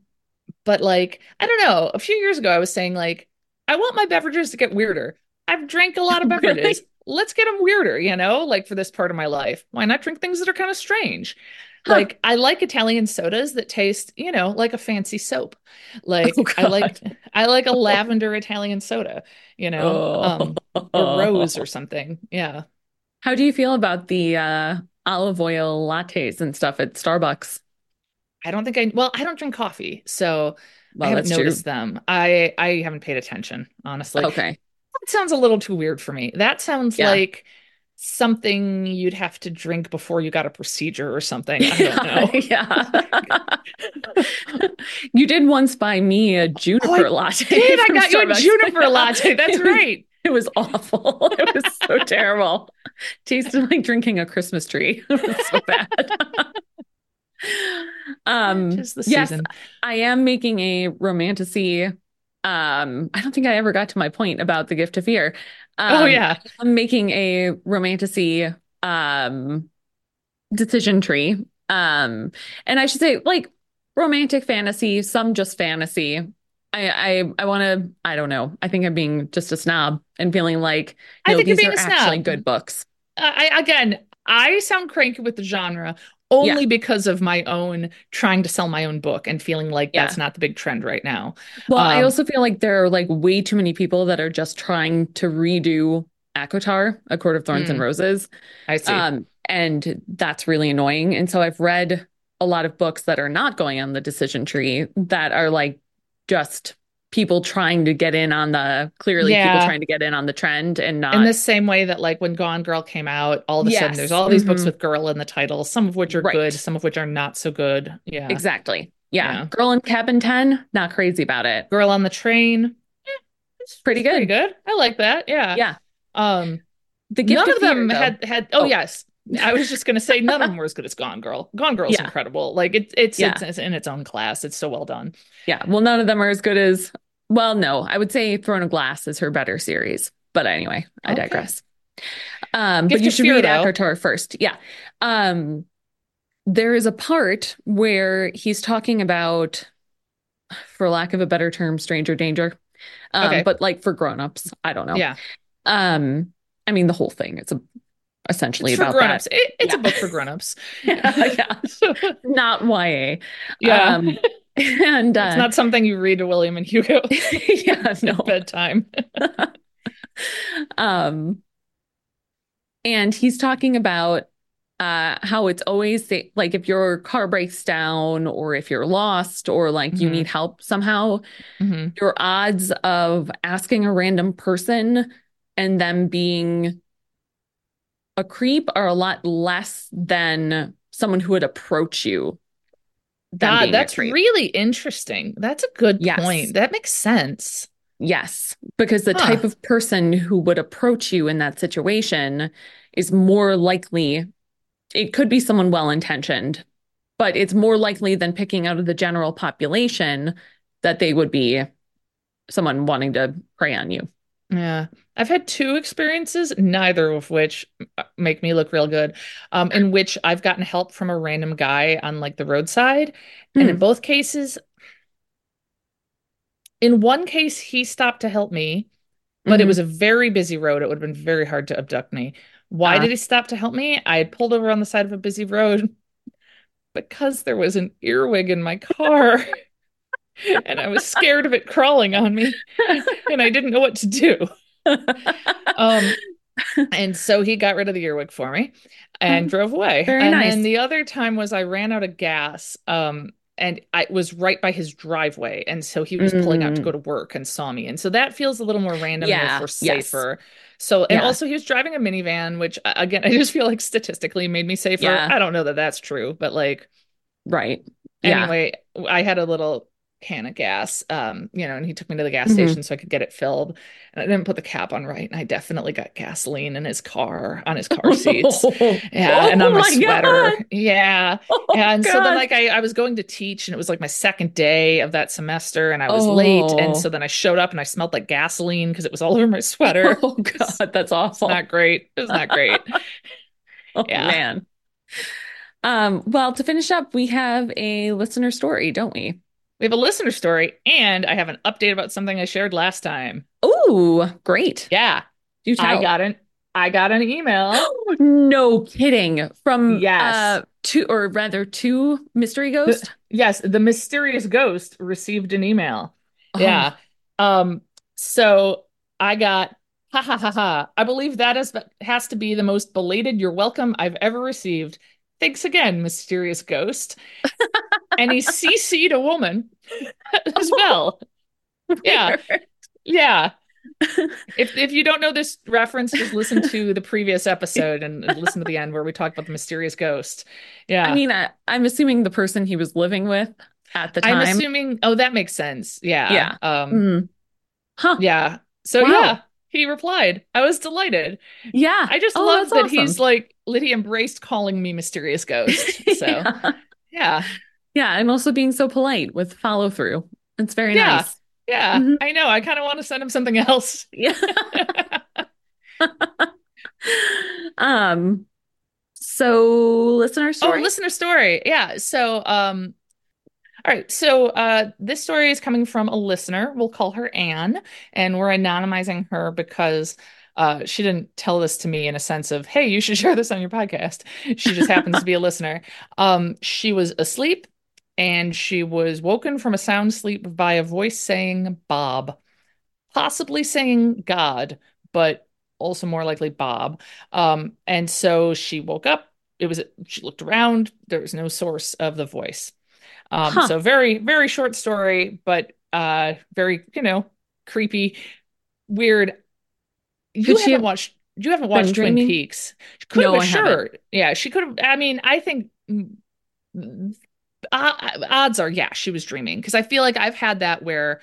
but like, I don't know. A few years ago, I was saying, like, I want my beverages to get weirder. I've drank a lot of Really? beverages. Let's get them weirder, you know, like for this part of my life. Why not drink things that are kind of strange? Huh. Like, I like Italian sodas that taste, you know, like a fancy soap. Like, Oh, I like, I like a lavender Italian soda, you know, um, Oh. a rose or something. Yeah. How do you feel about the uh olive oil lattes and stuff at Starbucks? I don't think I, well, I don't drink coffee, so I haven't that's true. noticed them. I, I haven't paid attention, honestly. Okay. That sounds a little too weird for me. That sounds Yeah. like something you'd have to drink before you got a procedure or something. I don't know. yeah. you did once buy me a oh, juniper latte. Did I got you a juniper latte? That's right. It was awful. It was so terrible. Tasted like drinking a Christmas tree. It was so bad. Um, yes, season. I am making a romantasy. Um, I don't think I ever got to my point about the gift of fear. oh Um, yeah. I'm making a romantasy um decision tree. Um, and I should say like romantic fantasy, some just fantasy, I I I want to. I don't know. I think I'm being just a snob and feeling like I think you're these being are a snob. actually good books. I again, I sound cranky with the genre only because of my own trying to sell my own book and feeling like Yeah. that's not the big trend right now. Well, I Um, also feel like there are like way too many people that are just trying to redo ACOTAR, A Court of Thorns and Mm. Roses. I see. Um, and that's really annoying. And so I've read a lot of books that are not going on the decision tree that are like just people trying to get in on the clearly people trying to get in on the trend and not in the same way that like when Gone Girl came out, all of a sudden there's all these books Mhm. with girl in the title, some of which are Right. good, some of which are not so good. Yeah. exactly. Yeah. Yeah. Girl in Cabin 10, not crazy about it. Girl on the Train. eh, it's Pretty Pretty good. good. I like that. Yeah. Yeah. Um The gift none of Fear, them though. had had oh, Oh. yes. I was just gonna say none of them were as good as Gone Girl. Gone Girl's Yeah. incredible. Like it, it's Yeah. it's it's in its own class. It's so well done. Yeah. Well, none of them are as good as, well, no, I would say Throne of Glass is her better series. But anyway, I Okay. digress. Um, Gift but you should Fear, read though. First. Yeah. Um, there is a part where he's talking about, for lack of a better term, stranger danger. Um, Okay. but like for grown-ups, I don't know. Yeah. Um, I mean the whole thing. It's a essentially It's for about grown-ups. that. It, it's Yeah. a book for grown-ups. yeah. Not YA. yeah. Um, and uh, it's not something you read to William and Hugo yeah, no. bedtime. Um, and he's talking about uh how it's always like if your car breaks down or if you're lost or like you Mhm. need help somehow, Mhm. your odds of asking a random person and them being a creep are a lot less than someone who would approach you. God, that's really interesting. That's a good Yes. point. That makes sense. Yes, because the Huh. type of person who would approach you in that situation is more likely, it could be someone well-intentioned, but it's more likely than picking out of the general population that they would be someone wanting to prey on you. Yeah. I've had two experiences, neither of which uh, make me look real good, um, in which I've gotten help from a random guy on like the roadside. And in both cases, in one case, he stopped to help me, but it Mhm. was a very busy road. It would have been very hard to abduct me. Why Ah. did he stop to help me? I had pulled over on the side of a busy road because there was an earwig in my car. And I was scared of it crawling on me, and I didn't know what to do. Um, and so he got rid of the earwig for me and drove away. Oh, Very and nice. then the other time was I ran out of gas. Um, and I was right by his driveway. And so he was pulling out to Mm. go to work and saw me. And so that feels a little more random and Yeah, yes. safer. So, and Yeah. also he was driving a minivan, which again, I just feel like statistically made me safer. Yeah. I don't know that that's true, but like, Right. Yeah. anyway, I had a little can of gas, um, you know, and he took me to the gas Mhm. station so I could get it filled. And I didn't put the cap on right, and I definitely got gasoline in his car on his car seats. Yeah, and on my, Oh my sweater. God. Yeah. Oh, and so then like I, I was going to teach and it was like my second day of that semester and I was late. Oh. And so then I showed up and I smelled like gasoline because it was all over my sweater. Oh God, that's It's awful. not great. It was not great. Oh Yeah. man. Um, well, to finish up, we have a listener story, don't we? We have a listener story and I have an update about something I shared last time. Ooh, great. Yeah. Do tell. I got an I got an email. No kidding. From Yes. uh two or rather two mystery ghost. Yes, the mysterious ghost received an email. Oh, Yeah. Um, so I got ha ha ha ha. I believe that is has to be the most belated you're welcome I've ever received. Thanks again, mysterious ghost. and he CC'd a woman as well. Yeah. Yeah. If if you don't know this reference, just listen to the previous episode and listen to the end where we talk about the mysterious ghost. Yeah. I mean, I, I'm assuming the person he was living with at the time. I'm assuming oh that makes sense. Yeah. Yeah. Um Mm. Huh. Yeah. So Wow. yeah, he replied. I was delighted. Yeah. I just Oh, love that he's like Lydia embraced calling me mysterious ghost. So yeah, yeah. Yeah, and also being so polite with follow through. It's very Yeah. nice. yeah. Mhm. I know. I kind of want to send him something else. Yeah. um so listener story. Oh, listener story. Yeah. So um All right, so uh, this story is coming from a listener. We'll call her Anne, and we're anonymizing her because uh, she didn't tell this to me in a sense of, hey, you should share this on your podcast. She just happens to be a listener. Um, she was asleep and she was woken from a sound sleep by a voice saying Bob, possibly saying God, but also more likely Bob. Um, and so she woke up. It was, she looked around. There was no source of the voice. Um, Huh. so very, very short story, but uh, very, you know, creepy, weird. You Could haven't watched, you haven't watched Twin? Peaks. Could No, have, I haven't. Yeah, she could have. I mean, I think mm, uh, odds are, yeah, she was dreaming because I feel like I've had that where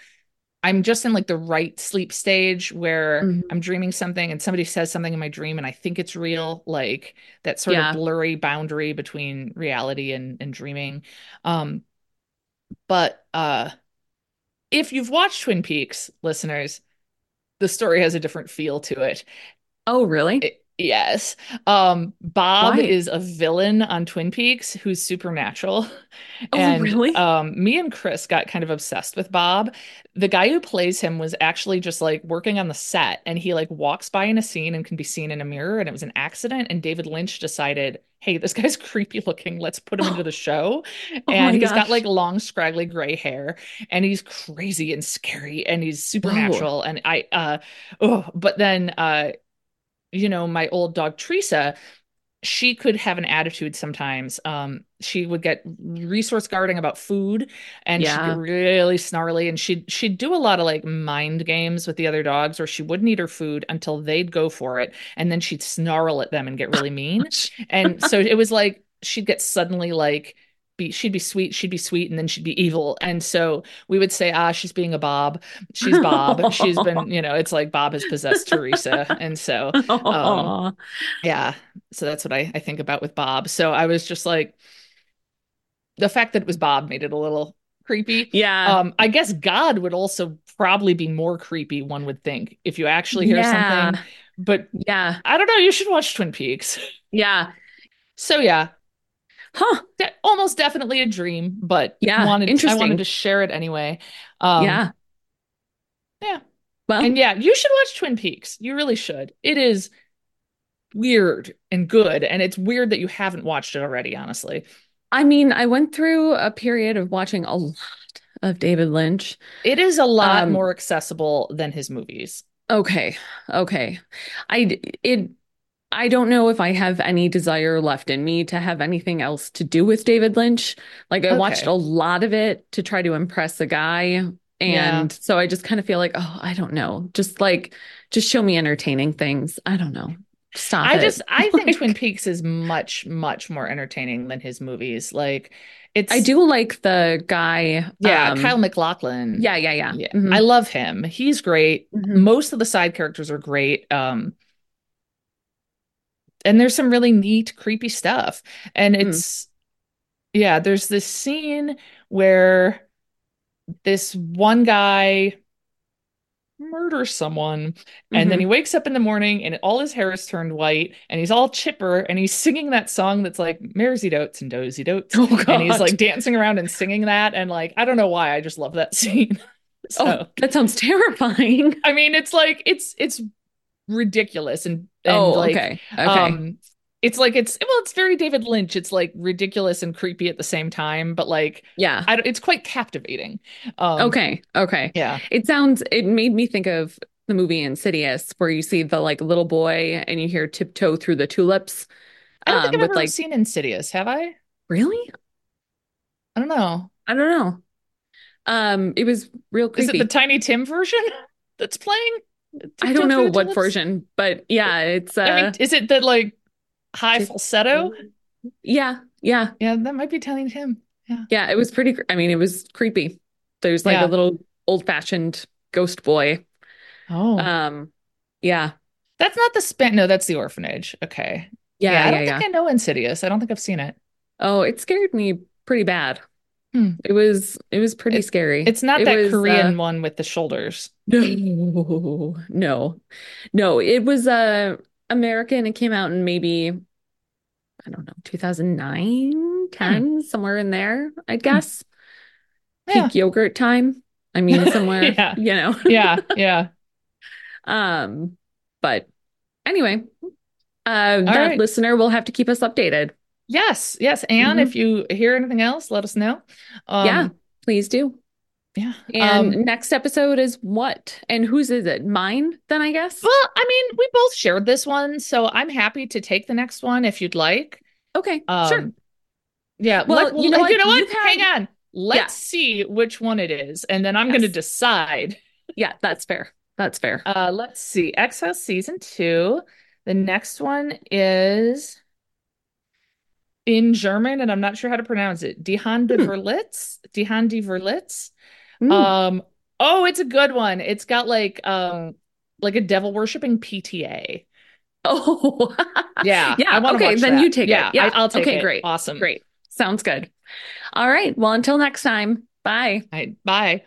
I'm just in like the right sleep stage where Mhm. I'm dreaming something and somebody says something in my dream and I think it's real, like that sort Yeah. of blurry boundary between reality and, and dreaming. Um, but uh, if you've watched Twin Peaks, listeners, the story has a different feel to it. Oh, really? It- yes. Um, Bob Why? is a villain on Twin Peaks who's supernatural. Oh, And really? um, me and Chris got kind of obsessed with Bob. The guy who plays him was actually just like working on the set and he like walks by in a scene and can be seen in a mirror and it was an accident. And David Lynch decided, hey, this guy's creepy looking. Let's put him into the show. Oh And he's got like long, scraggly gray hair and he's crazy and scary and he's supernatural. And I, uh, oh, but then, uh, you know, my old dog Teresa, she could have an attitude sometimes. Um, she would get resource guarding about food and she'd Yeah. get really snarly and she'd she'd do a lot of like mind games with the other dogs where she wouldn't eat her food until they'd go for it and then she'd snarl at them and get really mean. And so it was like she'd get suddenly like be she'd be sweet, she'd be sweet, and then she'd be evil. And so we would say, ah, she's being a Bob. She's Bob. She's been, you know, it's like Bob has possessed Teresa. And so Aw. yeah, so that's what I, I think about with Bob. So I was just like the fact that it was Bob made it a little creepy. Yeah. Um, I guess God would also probably be more creepy, one would think, if you actually hear Yeah. something. But Yeah. I don't know, you should watch Twin Peaks. Yeah. So yeah, Huh. de- almost definitely a dream, but Yeah, wanted I wanted to share it anyway. Um, yeah. yeah. Well, And yeah, you should watch Twin Peaks. You really should. It is weird and good, and it's weird that you haven't watched it already, honestly. I mean, I went through a period of watching a lot of David Lynch. It is a lot Um, more accessible than his movies. Okay. Okay. I it I don't know if I have any desire left in me to have anything else to do with David Lynch. Like I watched a lot of it to try to impress a guy. Yeah. And so I just kind of feel like, oh, I don't know. Just like just show me entertaining things. I don't know. Stop I it. just I think Like, Twin Peaks is much much more entertaining than his movies. Like it's I do like the guy. yeah, um, Kyle MacLachlan. Yeah, yeah, yeah. Yeah. Mhm. I love him. He's great. Mhm. Most of the side characters are great. Um and there's some really neat creepy stuff. And Hmm. it's yeah, there's this scene where this one guy murders someone and then Mhm. he wakes up in the morning and all his hair is turned white and he's all chipper and he's singing that song that's like Mairzy Doats and Dozy Doats Oh and he's like dancing around and singing that and like I don't know why I just love that scene. so Oh, that sounds terrifying. I mean it's like it's it's ridiculous and and Oh, like okay. Okay. um it's like it's well it's very David Lynch it's like ridiculous and creepy at the same time but like yeah. I it's quite captivating. Um Okay. Okay. yeah. It sounds, it made me think of the movie Insidious, where you see the like little boy and you hear tiptoe through the tulips. I don't think um, I've with ever like, seen Insidious, have I? really? I don't know. I don't know. Um, it was real Is it creepy. the Tiny Tim version that's playing? I don't know what version, but yeah, it's uh, I mean, is it the like high falsetto? yeah, yeah, Yeah, that might be telling him. Yeah. yeah. It was pretty. I mean, it was creepy. There's like Yeah. a little old-fashioned ghost boy. Oh, Um, yeah, that's not the span. No, that's the orphanage. Okay. yeah, I yeah, don't yeah. think I know Insidious. I don't think I've seen it. Oh, it scared me pretty bad. Hmm. It was it was pretty It- scary. It's not It that was, Korean uh, one with the shoulders. no, no, no. It was uh American. It came out in maybe I don't know, 2009, 10, somewhere in there, I'd guess. peak Yeah. yogurt time. I mean, somewhere, Yeah. you know. Yeah, yeah. Um, but anyway, uh, that right. listener will have to keep us updated. Yes, yes. And Mhm. if you hear anything else, let us know. Um, yeah, please do. yeah. And Um, next episode is what? And whose is it? Mine, then I guess. well, I mean, we both shared this one, so I'm happy to take the next one if you'd like. Okay, Um, sure. Yeah. Well, let- you know what? You know what? Had- Hang on. Let's Yeah. see which one it is, and then I'm going to decide. Yeah, that's fair. That's fair. Uh, let's see. X-Files season two. The next one is in German, and I'm not sure how to pronounce it. Die Hand de Hmm. Verlitz. Die Hand de Verlitz. Mm. Um, oh, it's a good one. It's got like um like a devil worshipping PTA. oh, Yeah. Yeah, okay, then that. you take it. Yeah, Yeah, I, will take okay, it. great, Awesome. great. Sounds good. All right. Well, until next time. Bye. Right, bye.